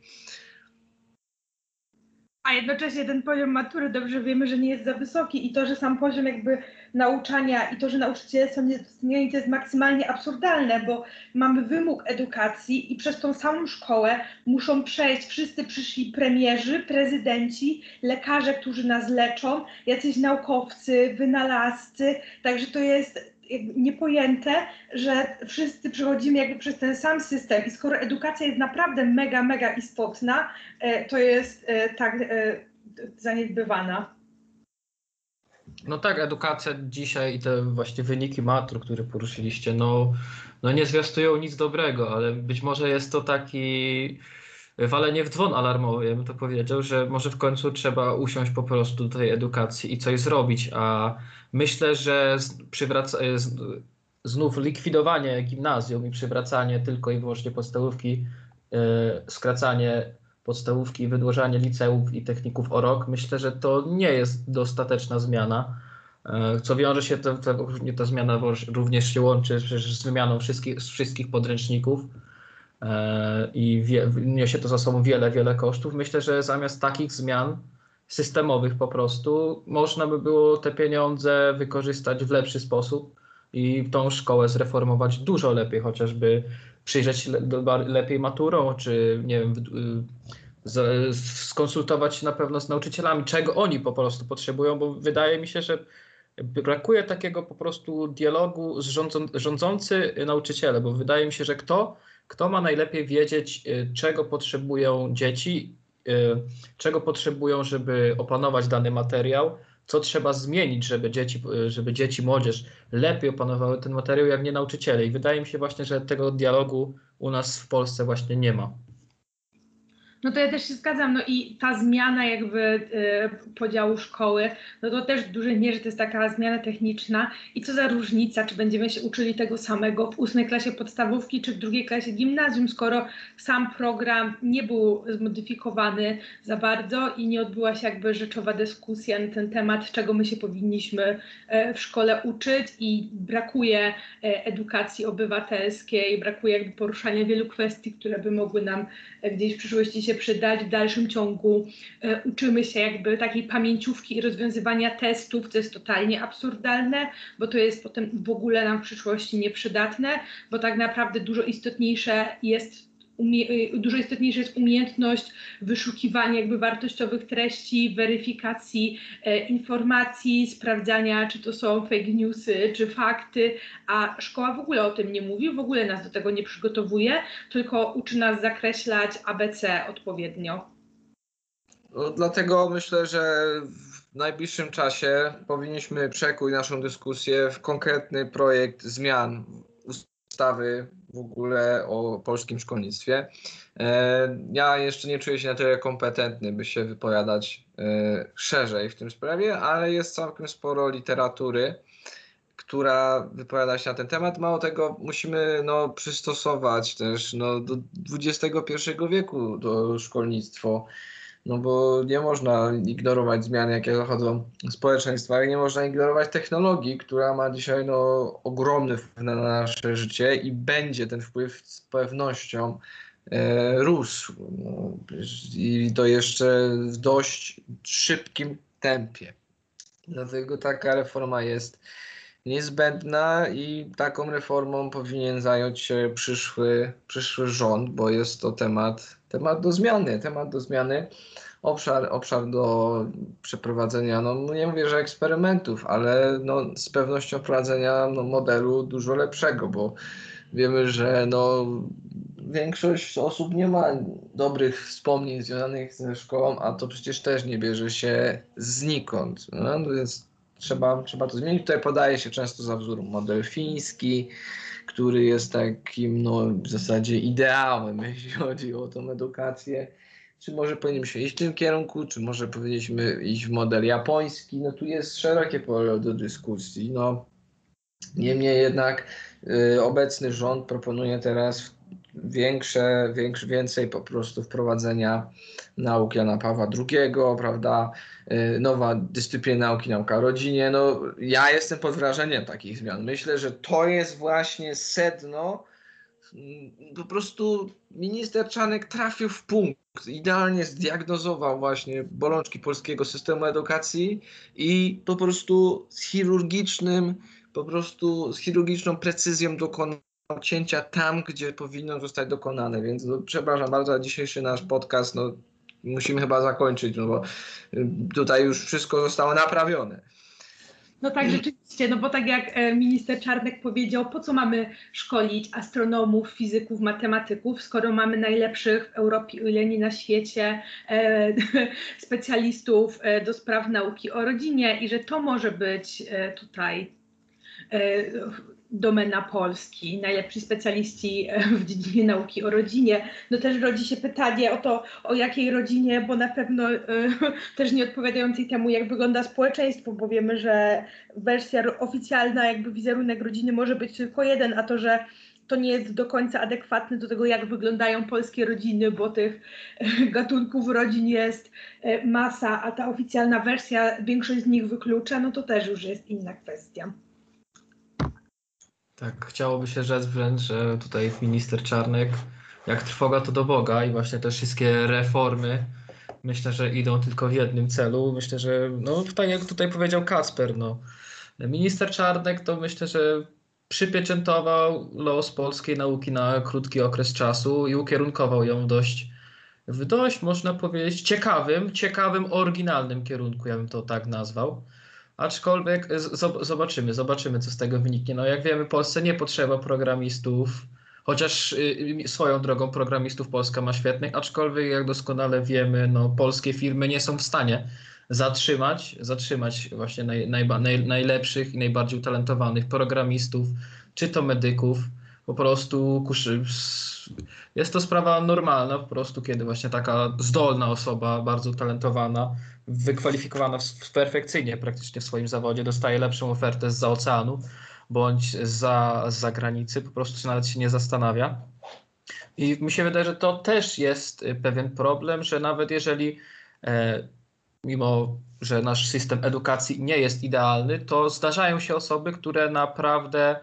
A jednocześnie ten poziom matury dobrze wiemy, że nie jest za wysoki i to, że sam poziom jakby nauczania i to, że nauczyciele są niedoceniani, to jest maksymalnie absurdalne, bo mamy wymóg edukacji i przez tą samą szkołę muszą przejść wszyscy przyszli premierzy, prezydenci, lekarze, którzy nas leczą, jacyś naukowcy, wynalazcy, także to jest niepojęte, że wszyscy przechodzimy jakby przez ten sam system i skoro edukacja jest naprawdę mega, mega istotna, e, to jest e, tak e, zaniedbywana. No tak, edukacja dzisiaj i te właśnie wyniki matur, które poruszyliście, no, no nie zwiastują nic dobrego, ale być może jest to taki walenie w dzwon alarmowy, ja bym to powiedział, że może w końcu trzeba usiąść po prostu do tej edukacji i coś zrobić, a myślę, że przywraca, znów likwidowanie gimnazjum i przywracanie tylko i wyłącznie podstawówki, e, skracanie podstawówki, wydłużanie liceów i techników o rok, myślę, że to nie jest dostateczna zmiana. E, co wiąże się, to, to, ta zmiana również się łączy z wymianą wszystkich, wszystkich podręczników e, i wie, niesie to za sobą wiele, wiele kosztów. Myślę, że zamiast takich zmian systemowych po prostu można by było te pieniądze wykorzystać w lepszy sposób i tą szkołę zreformować dużo lepiej, chociażby przyjrzeć się lepiej maturą, czy nie wiem, skonsultować się na pewno z nauczycielami, czego oni po prostu potrzebują, bo wydaje mi się, że brakuje takiego po prostu dialogu z rządzą, rządzący nauczyciele, bo wydaje mi się, że kto, kto ma najlepiej wiedzieć, y, czego potrzebują dzieci, y, czego potrzebują, żeby opanować dany materiał, co trzeba zmienić, żeby dzieci, żeby dzieci, młodzież lepiej opanowały ten materiał, jak nie nauczyciele. I wydaje mi się właśnie, że tego dialogu u nas w Polsce właśnie nie ma. No to ja też się zgadzam, no i ta zmiana jakby y, podziału szkoły, no to też w dużej mierze to jest taka zmiana techniczna. I co za różnica, czy będziemy się uczyli tego samego w ósmej klasie podstawówki, czy w drugiej klasie gimnazjum, skoro sam program nie był zmodyfikowany za bardzo i nie odbyła się jakby rzeczowa dyskusja na ten temat, czego my się powinniśmy y, w szkole uczyć. I brakuje y, edukacji obywatelskiej, brakuje jakby poruszania wielu kwestii, które by mogły nam gdzieś w przyszłości się przydać w dalszym ciągu. E, uczymy się jakby takiej pamięciówki i rozwiązywania testów, co jest totalnie absurdalne, bo to jest potem w ogóle nam w przyszłości nieprzydatne, bo tak naprawdę dużo istotniejsze jest Y, dużo istotniejsza jest umiejętność wyszukiwania jakby wartościowych treści, weryfikacji e, informacji, sprawdzania, czy to są fake newsy, czy fakty, a szkoła w ogóle o tym nie mówi, w ogóle nas do tego nie przygotowuje, tylko uczy nas zakreślać ABC odpowiednio. No, dlatego myślę, że w najbliższym czasie powinniśmy przekuć naszą dyskusję w konkretny projekt zmian ustawy w ogóle o polskim szkolnictwie. E, ja jeszcze nie czuję się na tyle kompetentny, by się wypowiadać e, szerzej w tym sprawie, ale jest całkiem sporo literatury, która wypowiada się na ten temat. Mało tego, musimy no, przystosować też no, do XXI wieku do szkolnictwo no bo nie można ignorować zmian, jakie zachodzą w społeczeństwach, nie można ignorować technologii, która ma dzisiaj no, ogromny wpływ na nasze życie i będzie ten wpływ z pewnością e, rósł. No, I to jeszcze w dość szybkim tempie. Dlatego taka reforma jest niezbędna i taką reformą powinien zająć się przyszły, przyszły rząd, bo jest to temat, temat do zmiany, temat do zmiany, obszar, obszar do przeprowadzenia, no nie mówię, że eksperymentów, ale no, z pewnością wprowadzenia no, modelu dużo lepszego, bo wiemy, że no, większość osób nie ma dobrych wspomnień związanych ze szkołą, a to przecież też nie bierze się znikąd. No, więc trzeba, trzeba to zmienić. Tutaj podaje się często za wzór model fiński, który jest takim no, w zasadzie ideałem, jeśli chodzi o tą edukację. Czy może powinniśmy iść w tym kierunku, czy może powinniśmy iść w model japoński? No tu jest szerokie pole do dyskusji. No, niemniej jednak y, obecny rząd proponuje teraz większe, większe, więcej po prostu wprowadzenia nauk Jana Pawła II, prawda, y, nowa dyscyplina nauki, nauka rodzinie. No, ja jestem pod wrażeniem takich zmian. Myślę, że to jest właśnie sedno, po prostu minister Czanek trafił w punkt, idealnie zdiagnozował właśnie bolączki polskiego systemu edukacji i po prostu z chirurgicznym, po prostu z chirurgiczną precyzją dokonał cięcia tam, gdzie powinno zostać dokonane. Więc no, przepraszam bardzo, dzisiejszy nasz podcast no, musimy chyba zakończyć, no bo y, tutaj już wszystko zostało naprawione. No tak, rzeczywiście, no bo tak jak e, minister Czarnek powiedział, po co mamy szkolić astronomów, fizyków, matematyków, skoro mamy najlepszych w Europie, ile nie na świecie, e, specjalistów e, do spraw nauki o rodzinie i że to może być e, tutaj e, domena Polski, najlepsi specjaliści e, w dziedzinie nauki o rodzinie. No też rodzi się pytanie o to, o jakiej rodzinie, bo na pewno y, też nie odpowiadającej temu, jak wygląda społeczeństwo, bo wiemy, że wersja oficjalna, jakby wizerunek rodziny może być tylko jeden, a to, że to nie jest do końca adekwatne do tego, jak wyglądają polskie rodziny, bo tych gatunków rodzin jest masa, a ta oficjalna wersja większość z nich wyklucza, no to też już jest inna kwestia. Tak, chciałoby się rzec wręcz, że tutaj minister Czarnek, jak trwoga to do Boga i właśnie te wszystkie reformy, myślę, że idą tylko w jednym celu. Myślę, że, no tak jak tutaj powiedział Kacper, no, minister Czarnek to myślę, że przypieczętował los polskiej nauki na krótki okres czasu i ukierunkował ją dość, w dość, można powiedzieć, ciekawym, ciekawym, oryginalnym kierunku, ja bym to tak nazwał. Aczkolwiek zobaczymy, zobaczymy, co z tego wyniknie. No jak wiemy, Polsce nie potrzeba programistów, chociaż y, y, swoją drogą programistów Polska ma świetnych, aczkolwiek jak doskonale wiemy, no polskie firmy nie są w stanie zatrzymać, zatrzymać właśnie naj, naj, naj, najlepszych i najbardziej utalentowanych programistów, czy to medyków. Po prostu jest to sprawa normalna, po prostu kiedy właśnie taka zdolna osoba, bardzo utalentowana, wykwalifikowana perfekcyjnie praktycznie w swoim zawodzie, dostaje lepszą ofertę z za oceanu bądź za, z zagranicy, po prostu nawet się nie zastanawia. I mi się wydaje, że to też jest y, pewien problem, że nawet jeżeli e, mimo, że nasz system edukacji nie jest idealny, to zdarzają się osoby, które naprawdę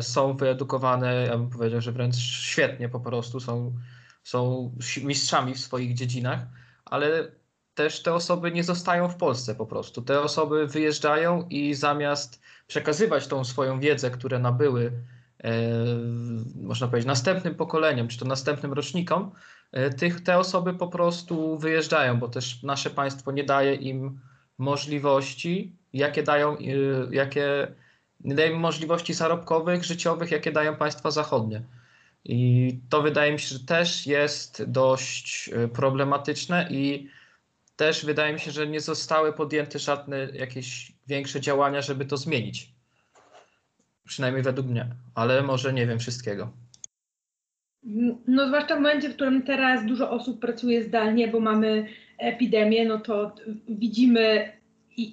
są wyedukowane, ja bym powiedział, że wręcz świetnie po prostu są są mistrzami w swoich dziedzinach, ale też te osoby nie zostają w Polsce po prostu. Te osoby wyjeżdżają i zamiast przekazywać tą swoją wiedzę, które nabyły, e, można powiedzieć, następnym pokoleniom, czy to następnym rocznikom, e, tych, te osoby po prostu wyjeżdżają, bo też nasze państwo nie daje im możliwości, jakie dają, e, jakie nie daje im możliwości zarobkowych, życiowych, jakie dają państwa zachodnie. I to wydaje mi się, że też jest dość problematyczne i też wydaje mi się, że nie zostały podjęte żadne jakieś większe działania, żeby to zmienić. Przynajmniej według mnie, ale może nie wiem wszystkiego. No zwłaszcza w momencie, w którym teraz dużo osób pracuje zdalnie, bo mamy epidemię, no to widzimy,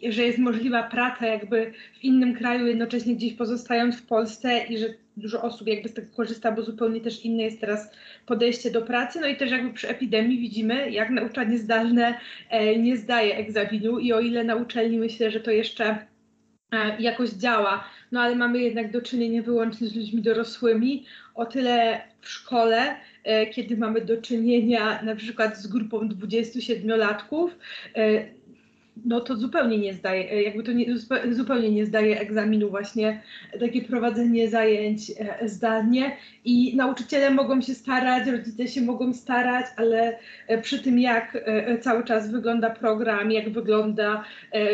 że jest możliwa praca jakby w innym kraju, jednocześnie gdzieś pozostając w Polsce i że dużo osób jakby z tego korzysta, bo zupełnie też inne jest teraz podejście do pracy. No i też jakby przy epidemii widzimy, jak nauczanie zdalne e, nie zdaje egzaminu i o ile na uczelni myślę, że to jeszcze e, jakoś działa, no ale mamy jednak do czynienia wyłącznie z ludźmi dorosłymi, o tyle w szkole, e, kiedy mamy do czynienia na przykład z grupą 27-latków, no to zupełnie nie zdaje, e, jakby to nie, zupełnie nie zdaje egzaminu właśnie takie prowadzenie zajęć e, zdalnie i nauczyciele mogą się starać, rodzice się mogą starać, ale e, przy tym jak cały czas wygląda program, jak wygląda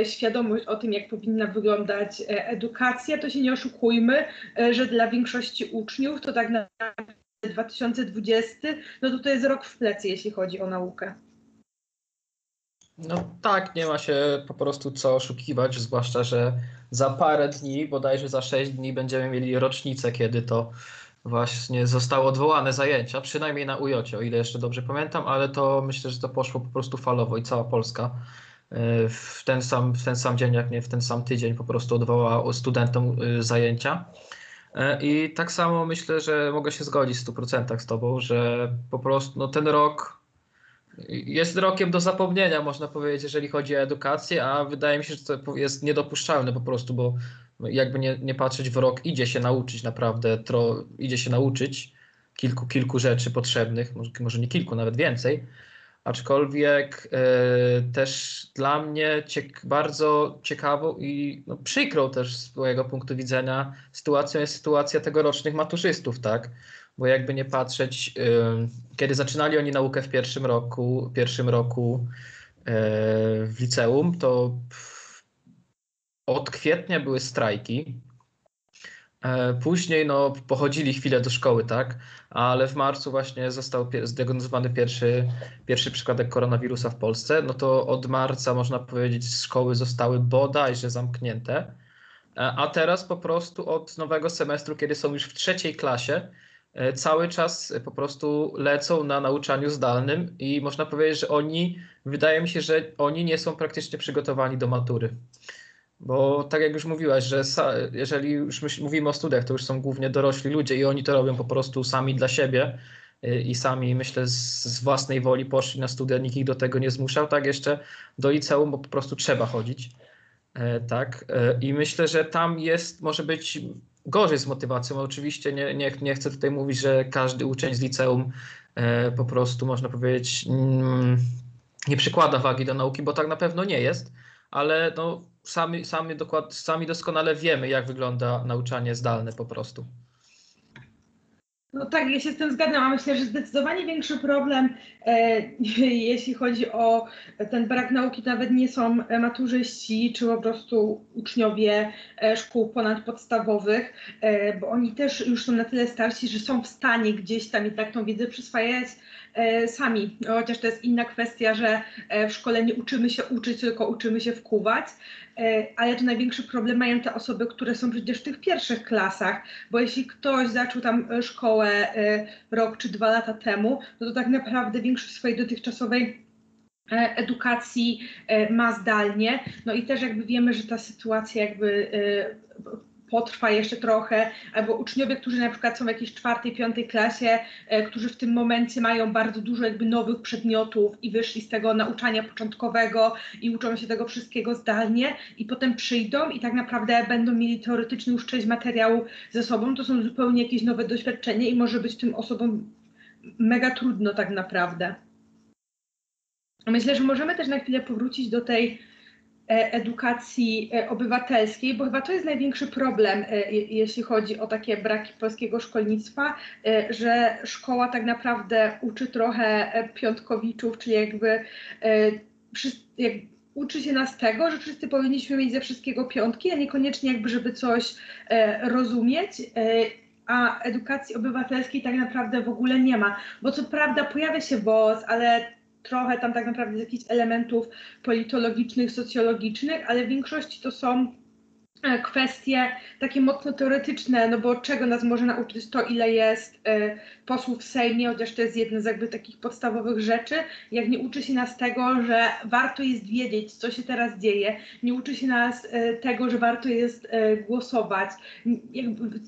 świadomość o tym, jak powinna wyglądać edukacja, to się nie oszukujmy, że dla większości uczniów to tak naprawdę 2020, no to to jest rok w plecy, jeśli chodzi o naukę. No tak, nie ma się po prostu co oszukiwać, zwłaszcza, że za parę dni, bodajże za 6 dni będziemy mieli rocznicę, kiedy to właśnie zostały odwołane zajęcia, przynajmniej na UJ, o ile jeszcze dobrze pamiętam, ale to myślę, że to poszło po prostu falowo i cała Polska e, w ten sam, w ten sam dzień, jak nie w ten sam tydzień po prostu odwołała studentom e, zajęcia. E, I tak samo myślę, że mogę się zgodzić w 100% z Tobą, że po prostu no, ten rok jest rokiem do zapomnienia, można powiedzieć, jeżeli chodzi o edukację, a wydaje mi się, że to jest niedopuszczalne po prostu, bo jakby nie, nie patrzeć w rok, idzie się nauczyć naprawdę, tro, idzie się nauczyć kilku, kilku rzeczy potrzebnych, może, może nie kilku, nawet więcej, aczkolwiek e, też dla mnie ciek bardzo ciekawą i no, przykrą też z mojego punktu widzenia sytuacją jest sytuacja tegorocznych maturzystów, tak? bo jakby nie patrzeć, kiedy zaczynali oni naukę w pierwszym roku, pierwszym roku e, w liceum, to od kwietnia były strajki. E, później no, pochodzili chwilę do szkoły, tak, ale w marcu właśnie został zdiagnozowany pierwszy, pierwszy przypadek koronawirusa w Polsce. No to od marca można powiedzieć, szkoły zostały bodajże zamknięte. E, a teraz po prostu od nowego semestru, kiedy są już w trzeciej klasie, E, cały czas po prostu lecą na nauczaniu zdalnym i można powiedzieć, że oni, wydaje mi się, że oni nie są praktycznie przygotowani do matury. Bo tak jak już mówiłaś, że jeżeli już mówimy o studiach, to już są głównie dorośli ludzie i oni to robią po prostu sami dla siebie e, i sami, myślę, z, własnej woli poszli na studia, nikt ich do tego nie zmuszał, tak jeszcze do liceum, bo po prostu trzeba chodzić. E, tak. I myślę, że tam jest, może być gorzej z motywacją. Oczywiście nie, nie, nie chcę tutaj mówić, że każdy uczeń z liceum po prostu, można powiedzieć, mm, nie przykłada wagi do nauki, bo tak na pewno nie jest, ale no, sami, sami, dokład, sami doskonale wiemy, jak wygląda nauczanie zdalne po prostu. No tak, ja się z tym zgadzam, a myślę, że zdecydowanie większy problem, e, jeśli chodzi o ten brak nauki, nawet nie są maturzyści, czy po prostu uczniowie e, szkół ponadpodstawowych, e, bo oni też już są na tyle starsi, że są w stanie gdzieś tam i tak tą wiedzę przyswajać e, sami. Chociaż to jest inna kwestia, że e, w szkole nie uczymy się uczyć, tylko uczymy się wkuwać. E, ale to największy problem mają te osoby, które są przecież w tych pierwszych klasach, bo jeśli ktoś zaczął tam e, szkołę e, rok czy dwa lata temu, no to tak naprawdę większość swojej dotychczasowej edukacji ma zdalnie. No i też jakby wiemy, że ta sytuacja jakby potrwa jeszcze trochę, albo uczniowie, którzy na przykład są w jakiejś czwartej, piątej klasie, e, którzy w tym momencie mają bardzo dużo jakby nowych przedmiotów i wyszli z tego nauczania początkowego i uczą się tego wszystkiego zdalnie i potem przyjdą i tak naprawdę będą mieli teoretycznie już część materiału ze sobą, to są zupełnie jakieś nowe doświadczenie i może być tym osobom mega trudno tak naprawdę. Myślę, że możemy też na chwilę powrócić do tej edukacji e, obywatelskiej, bo chyba to jest największy problem, e, jeśli chodzi o takie braki polskiego szkolnictwa, że szkoła tak naprawdę uczy trochę piątkowiczów, czyli jakby, jak, uczy się nas tego, że wszyscy powinniśmy mieć ze wszystkiego piątki, a niekoniecznie jakby, żeby coś rozumieć a edukacji obywatelskiej tak naprawdę w ogóle nie ma. Bo co prawda pojawia się WOS, ale trochę tam tak naprawdę z jakichś elementów politologicznych, socjologicznych, ale w większości to są kwestie takie mocno teoretyczne, no bo czego nas może nauczyć to, ile jest e, posłów w Sejmie, chociaż to jest jedna z jakby takich podstawowych rzeczy, jak nie uczy się nas tego, że warto jest wiedzieć, co się teraz dzieje, nie uczy się nas e, tego, że warto jest głosować,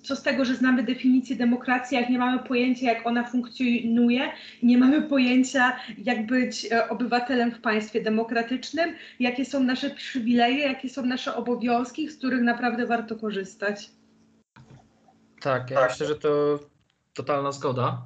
co z tego, że znamy definicję demokracji, jak nie mamy pojęcia, jak ona funkcjonuje, nie mamy pojęcia, jak być obywatelem w państwie demokratycznym, jakie są nasze przywileje, jakie są nasze obowiązki, z których naprawdę warto korzystać. Tak, ja tak. myślę, że to totalna zgoda.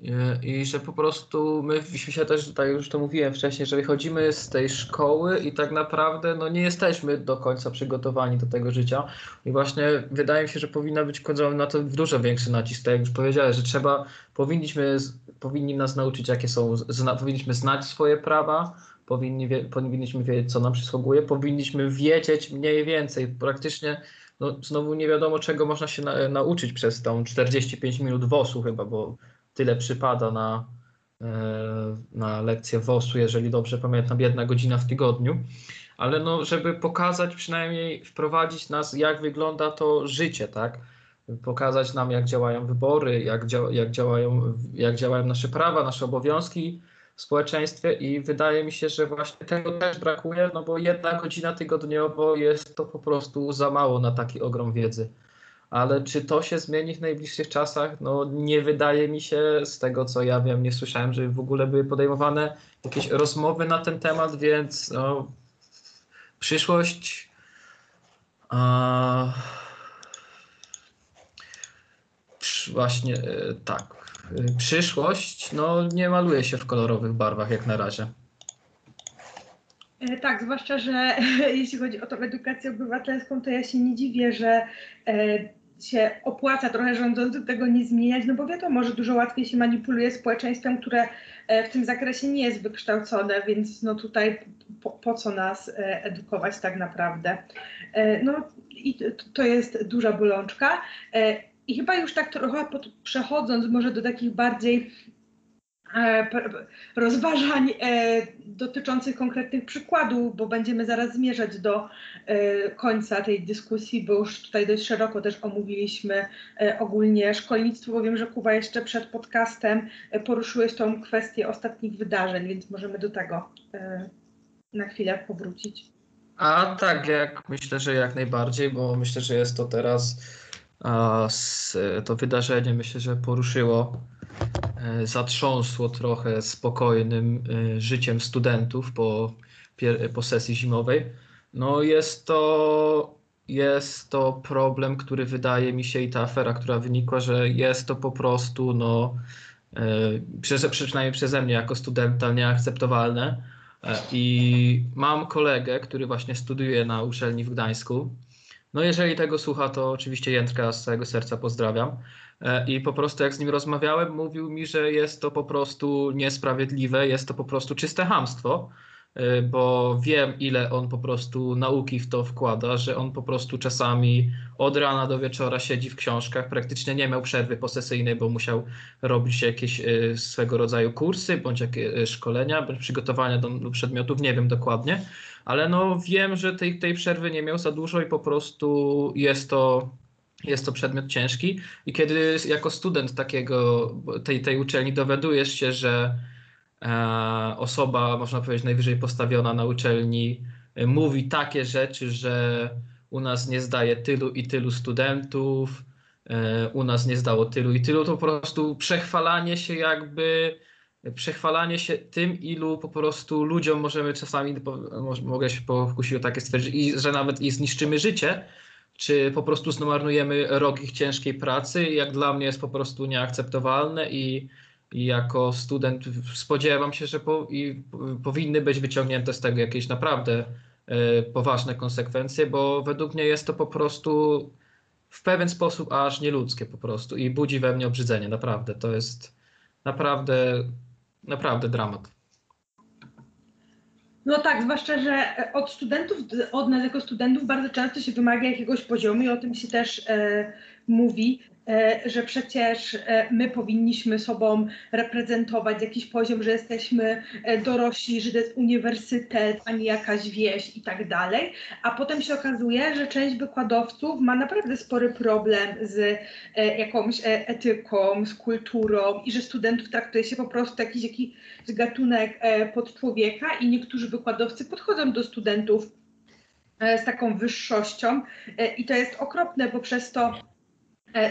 I, I że po prostu my się też tutaj już to mówiłem wcześniej, że wychodzimy z tej szkoły i tak naprawdę no, nie jesteśmy do końca przygotowani do tego życia. I właśnie wydaje mi się, że powinna być kładziony na to dużo większy nacisk. Tak jak już powiedziałem, że trzeba, powinniśmy, powinni nas nauczyć, jakie są, zna, powinniśmy znać swoje prawa, powinni, powinniśmy wiedzieć, co nam przysługuje, powinniśmy wiedzieć mniej więcej. Praktycznie no, znowu nie wiadomo, czego można się na, nauczyć przez tą 45 minut WOS-u chyba, bo tyle przypada na, e, na lekcję WOS-u, jeżeli dobrze pamiętam, jedna godzina w tygodniu. Ale no, żeby pokazać, przynajmniej wprowadzić nas, jak wygląda to życie, tak? Pokazać nam, jak działają wybory, jak, dzia jak, działają, jak działają nasze prawa, nasze obowiązki, społeczeństwie i wydaje mi się, że właśnie tego też brakuje, no bo jedna godzina tygodniowo jest to po prostu za mało na taki ogrom wiedzy. Ale czy to się zmieni w najbliższych czasach? No nie wydaje mi się, z tego co ja wiem, nie słyszałem, że w ogóle były podejmowane jakieś rozmowy na ten temat, więc no, przyszłość. A, właśnie e, tak. Przyszłość no, nie maluje się w kolorowych barwach jak na razie. E, tak, zwłaszcza, że jeśli chodzi o tą edukację obywatelską, to ja się nie dziwię, że e, się opłaca trochę rządzącym tego nie zmieniać, no bo wiadomo, że dużo łatwiej się manipuluje społeczeństwem, które e, w tym zakresie nie jest wykształcone, więc no tutaj po, po co nas edukować tak naprawdę. No i to jest duża bolączka. I chyba już tak trochę pod, przechodząc może do takich bardziej e, rozważań e, dotyczących konkretnych przykładów, bo będziemy zaraz zmierzać do e, końca tej dyskusji, bo już tutaj dość szeroko też omówiliśmy e, ogólnie szkolnictwo, bo wiem, że Kuba jeszcze przed podcastem e, poruszyłeś tą kwestię ostatnich wydarzeń, więc możemy do tego e, na chwilę powrócić. A tak, jak myślę, że jak najbardziej, bo myślę, że jest to teraz to wydarzenie myślę, że poruszyło, e, zatrząsło trochę spokojnym e, życiem studentów po, po sesji zimowej. No jest to, jest to problem, który wydaje mi się i ta afera, która wynikła, że jest to po prostu, no, e, przynajmniej przeze mnie jako studenta nieakceptowalne. I mam kolegę, który właśnie studiuje na uczelni w Gdańsku no jeżeli tego słucha, to oczywiście Jędrka z całego serca pozdrawiam. E, I po prostu jak z nim rozmawiałem, mówił mi, że jest to po prostu niesprawiedliwe, jest to po prostu czyste hamstwo, e, bo wiem, ile on po prostu nauki w to wkłada, że on po prostu czasami od rana do wieczora siedzi w książkach, praktycznie nie miał przerwy posesyjnej, bo musiał robić jakieś e, swego rodzaju kursy, bądź jakieś szkolenia, bądź przygotowania do przedmiotów, nie wiem dokładnie ale no wiem, że tej, tej przerwy nie miał za dużo i po prostu jest to, jest to przedmiot ciężki. I kiedy jako student takiego, tej, tej uczelni dowiadujesz się, że e, osoba, można powiedzieć, najwyżej postawiona na uczelni e, mówi takie rzeczy, że u nas nie zdaje tylu i tylu studentów, e, u nas nie zdało tylu i tylu, to po prostu przechwalanie się jakby przechwalanie się tym, ilu po prostu ludziom możemy czasami, mogę się pokusić o takie stwierdzić, i, że nawet i zniszczymy życie, czy po prostu zmarnujemy rok ich ciężkiej pracy, jak dla mnie jest po prostu nieakceptowalne i, i jako student spodziewam się, że po, i powinny być wyciągnięte z tego jakieś naprawdę e, poważne konsekwencje, bo według mnie jest to po prostu w pewien sposób aż nieludzkie po prostu i budzi we mnie obrzydzenie, naprawdę. To jest naprawdę, naprawdę dramat. No tak, zwłaszcza, że od studentów, od nas jako studentów bardzo często się wymaga jakiegoś poziomu i o tym się też e, mówi, E, że przecież e, my powinniśmy sobą reprezentować jakiś poziom, że jesteśmy e, dorośli, że to jest uniwersytet, a nie jakaś wieś i tak dalej. A potem się okazuje, że część wykładowców ma naprawdę spory problem z jakąś etyką, z kulturą i że studentów traktuje się po prostu jakiś, jakiś gatunek pod człowieka i niektórzy wykładowcy podchodzą do studentów z taką wyższością i to jest okropne, bo przez to E,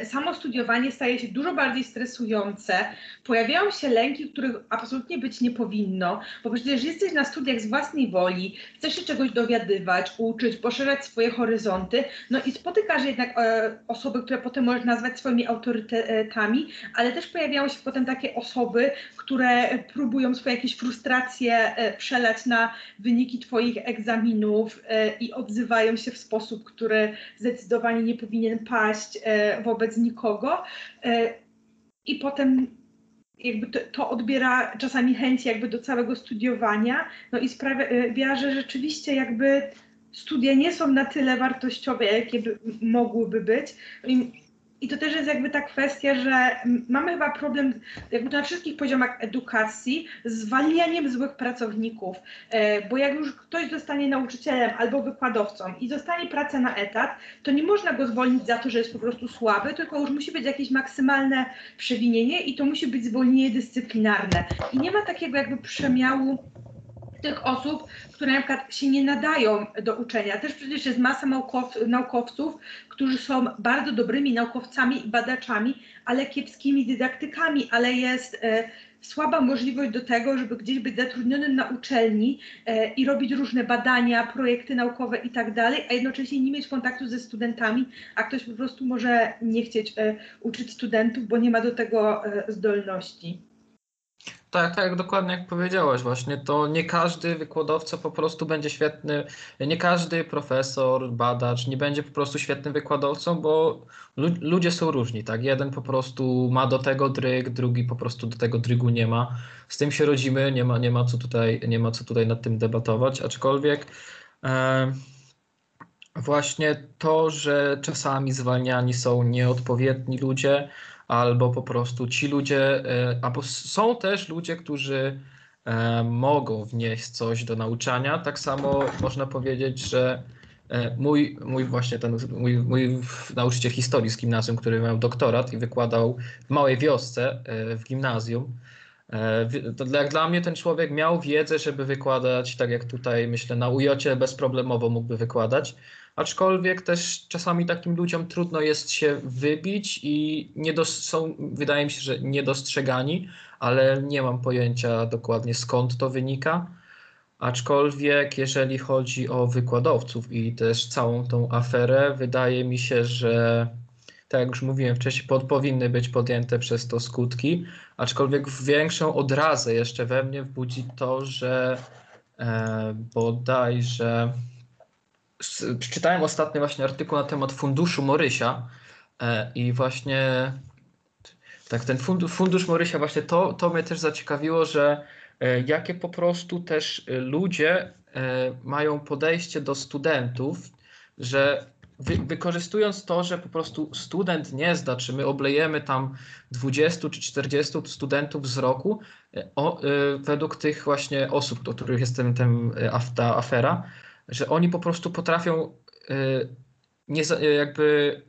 samo studiowanie staje się dużo bardziej stresujące. Pojawiają się lęki, których absolutnie być nie powinno, bo przecież jesteś na studiach z własnej woli, chcesz się czegoś dowiadywać, uczyć, poszerzać swoje horyzonty, no i spotykasz jednak e, osoby, które potem możesz nazwać swoimi autorytetami, ale też pojawiają się potem takie osoby, które próbują swoje jakieś frustracje e, przelać na wyniki Twoich egzaminów e, i odzywają się w sposób, który zdecydowanie nie powinien paść e, wobec nikogo. I potem jakby to, to, odbiera czasami chęć jakby do całego studiowania, no i sprawia, że rzeczywiście jakby studia nie są na tyle wartościowe, jakie by mogłyby być. I to też jest jakby ta kwestia, że mamy chyba problem jakby na wszystkich poziomach edukacji z zwalnianiem złych pracowników, e, bo jak już ktoś zostanie nauczycielem albo wykładowcą i zostanie pracę na etat, to nie można go zwolnić za to, że jest po prostu słaby, tylko już musi być jakieś maksymalne przewinienie i to musi być zwolnienie dyscyplinarne. I nie ma takiego jakby przemiału tych osób, które na przykład się nie nadają do uczenia. Też przecież jest masa naukow, naukowców, którzy są bardzo dobrymi naukowcami i badaczami, ale kiepskimi dydaktykami, ale jest e, słaba możliwość do tego, żeby gdzieś być zatrudnionym na uczelni e, i robić różne badania, projekty naukowe i tak dalej, a jednocześnie nie mieć kontaktu ze studentami, a ktoś po prostu może nie chcieć e, uczyć studentów, bo nie ma do tego e, zdolności. Tak, tak, dokładnie jak powiedziałeś właśnie, to nie każdy wykładowca po prostu będzie świetny, nie każdy profesor, badacz nie będzie po prostu świetnym wykładowcą, bo ludzie są różni, tak? Jeden po prostu ma do tego dryg, drugi po prostu do tego drygu nie ma. Z tym się rodzimy, nie ma, nie ma, co, tutaj, nie ma co tutaj nad tym debatować, aczkolwiek e, właśnie to, że czasami zwalniani są nieodpowiedni ludzie, albo po prostu ci ludzie, e, albo są też ludzie, którzy e, mogą wnieść coś do nauczania. Tak samo można powiedzieć, że e, mój, mój właśnie ten mój, mój nauczyciel historii z gimnazjum, który miał doktorat i wykładał w małej wiosce w gimnazjum. To jak dla mnie ten człowiek miał wiedzę, żeby wykładać, tak jak tutaj myślę, na ujocie bezproblemowo mógłby wykładać aczkolwiek też czasami takim ludziom trudno jest się wybić i nie dos- są, wydaje mi się, że niedostrzegani, ale nie mam pojęcia dokładnie skąd to wynika. Aczkolwiek jeżeli chodzi o wykładowców i też całą tą aferę, wydaje mi się, że tak jak już mówiłem wcześniej, pod, powinny być podjęte przez to skutki, aczkolwiek większą odrazę jeszcze we mnie wbudzi to, że e, bodajże przeczytałem ostatnio właśnie artykuł na temat funduszu Morysia e, i właśnie tak, ten fundusz, fundusz Morysia właśnie to, to mnie też zaciekawiło, że e, jakie po prostu też ludzie e, mają podejście do studentów, że wy, wykorzystując to, że po prostu student nie zda, czy my oblejemy tam 20 czy 40 studentów z roku, o, według tych właśnie osób, o których jest ten, ten, ta afera, że oni po prostu potrafią nie, jakby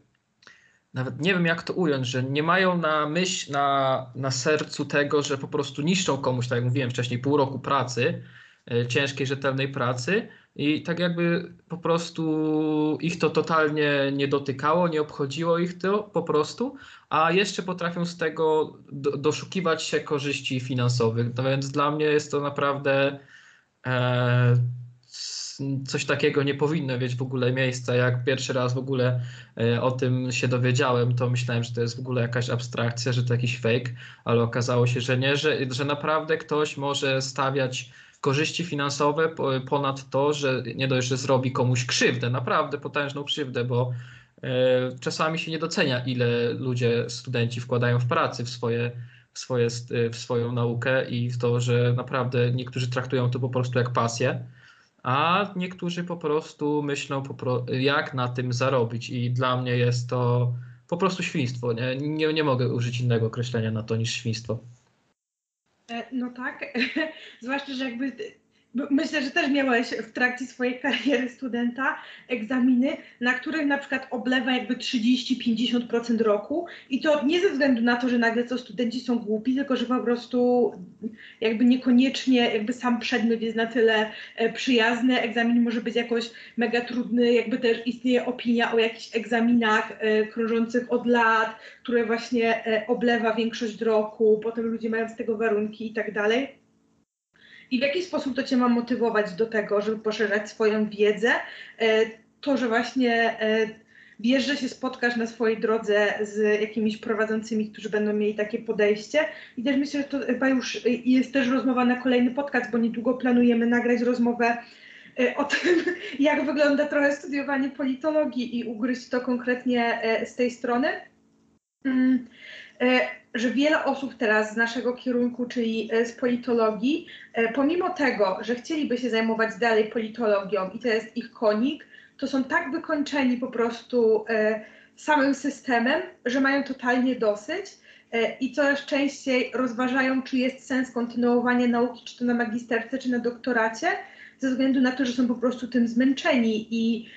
nawet nie wiem jak to ująć, że nie mają na myśl, na, na sercu tego, że po prostu niszczą komuś, tak jak mówiłem wcześniej, pół roku pracy, ciężkiej, rzetelnej pracy i tak jakby po prostu ich to totalnie nie dotykało, nie obchodziło ich to po prostu, a jeszcze potrafią z tego do, doszukiwać się korzyści finansowych. No więc dla mnie jest to naprawdę e, coś takiego nie powinno mieć w ogóle miejsca. Jak pierwszy raz w ogóle e, o tym się dowiedziałem, to myślałem, że to jest w ogóle jakaś abstrakcja, że to jakiś fake, ale okazało się, że nie, że, że naprawdę ktoś może stawiać korzyści finansowe po- ponad to, że nie dość, że zrobi komuś krzywdę, naprawdę potężną krzywdę, bo e, czasami się nie docenia, ile ludzie, studenci wkładają w pracy w swoje, swoje, st- w swoją naukę i w to, że naprawdę niektórzy traktują to po prostu jak pasję, a niektórzy po prostu myślą, jak na tym zarobić i dla mnie jest to po prostu świństwo. Nie, nie, nie mogę użyć innego określenia na to niż świństwo. E, No tak, zwłaszcza, że jakby myślę, że też miałeś w trakcie swojej kariery studenta egzaminy, na których na przykład oblewa jakby 30-50% roku i to nie ze względu na to, że nagle to studenci są głupi, tylko że po prostu jakby niekoniecznie jakby sam przedmiot jest na tyle e, przyjazny, egzamin może być jakoś mega trudny, jakby też istnieje opinia o jakichś egzaminach e, krążących od lat, które właśnie e, oblewa większość roku, potem ludzie mają z tego warunki i tak dalej. I w jaki sposób to Cię ma motywować do tego, żeby poszerzać swoją wiedzę? E, To, że właśnie e, wiesz, że się spotkasz na swojej drodze z jakimiś prowadzącymi, którzy będą mieli takie podejście. I też myślę, że to chyba już jest też rozmowa na kolejny podcast, bo niedługo planujemy nagrać rozmowę e, o tym, jak wygląda trochę studiowanie politologii i ugryźć to konkretnie z tej strony. E, że wiele osób teraz z naszego kierunku, czyli e, z politologii, e, pomimo tego, że chcieliby się zajmować dalej politologią i to jest ich konik, to są tak wykończeni po prostu samym systemem, że mają totalnie dosyć i coraz częściej rozważają, czy jest sens kontynuowania nauki, czy to na magisterce, czy na doktoracie, ze względu na to, że są po prostu tym zmęczeni i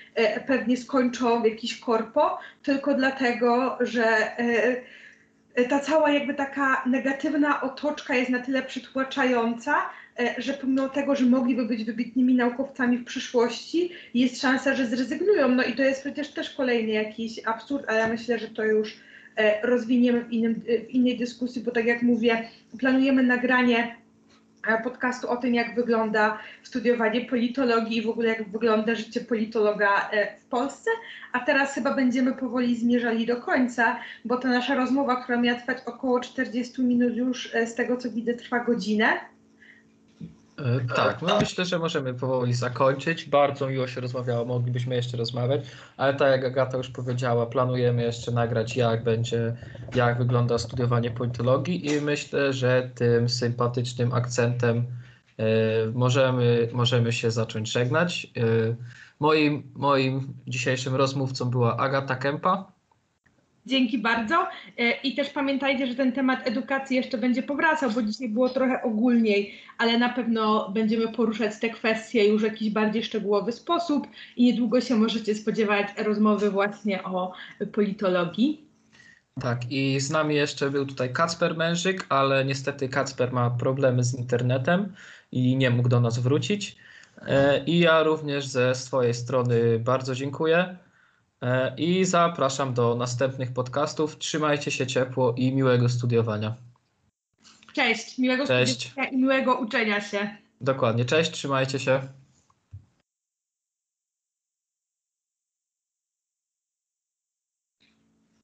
pewnie skończą w jakiś korpo, tylko dlatego, że ta cała jakby taka negatywna otoczka jest na tyle przytłaczająca, e, że pomimo tego, że mogliby być wybitnymi naukowcami w przyszłości, jest szansa, że zrezygnują. No i to jest przecież też kolejny jakiś absurd, ale ja myślę, że to już e, rozwiniemy w, innym, w innej dyskusji, bo tak jak mówię, planujemy nagranie e, podcastu o tym, jak wygląda studiowanie politologii i w ogóle jak wygląda życie politologa e, w Polsce. A teraz chyba będziemy powoli zmierzali do końca, bo ta nasza rozmowa, która miała trwać około 40 minut już e, z tego co widzę trwa godzinę. E, Tak, no myślę, że możemy powoli zakończyć. Bardzo miło się rozmawiało, moglibyśmy jeszcze rozmawiać, ale tak jak Agata już powiedziała, planujemy jeszcze nagrać, jak będzie, jak wygląda studiowanie politologii i myślę, że tym sympatycznym akcentem e, możemy, możemy się zacząć żegnać. E, moim, moim dzisiejszym rozmówcą była Agata Kępa. Dzięki bardzo. E, I też pamiętajcie, że ten temat edukacji jeszcze będzie powracał, bo dzisiaj było trochę ogólniej, ale na pewno będziemy poruszać te kwestie już w jakiś bardziej szczegółowy sposób i niedługo się możecie spodziewać rozmowy właśnie o politologii. Tak, i z nami jeszcze był tutaj Kacper Mężyk, ale niestety Kacper ma problemy z internetem i nie mógł do nas wrócić. E, I ja również ze swojej strony bardzo dziękuję i zapraszam do następnych podcastów. Trzymajcie się ciepło i miłego studiowania. Cześć, miłego Cześć. studiowania i miłego uczenia się. Dokładnie, cześć, trzymajcie się.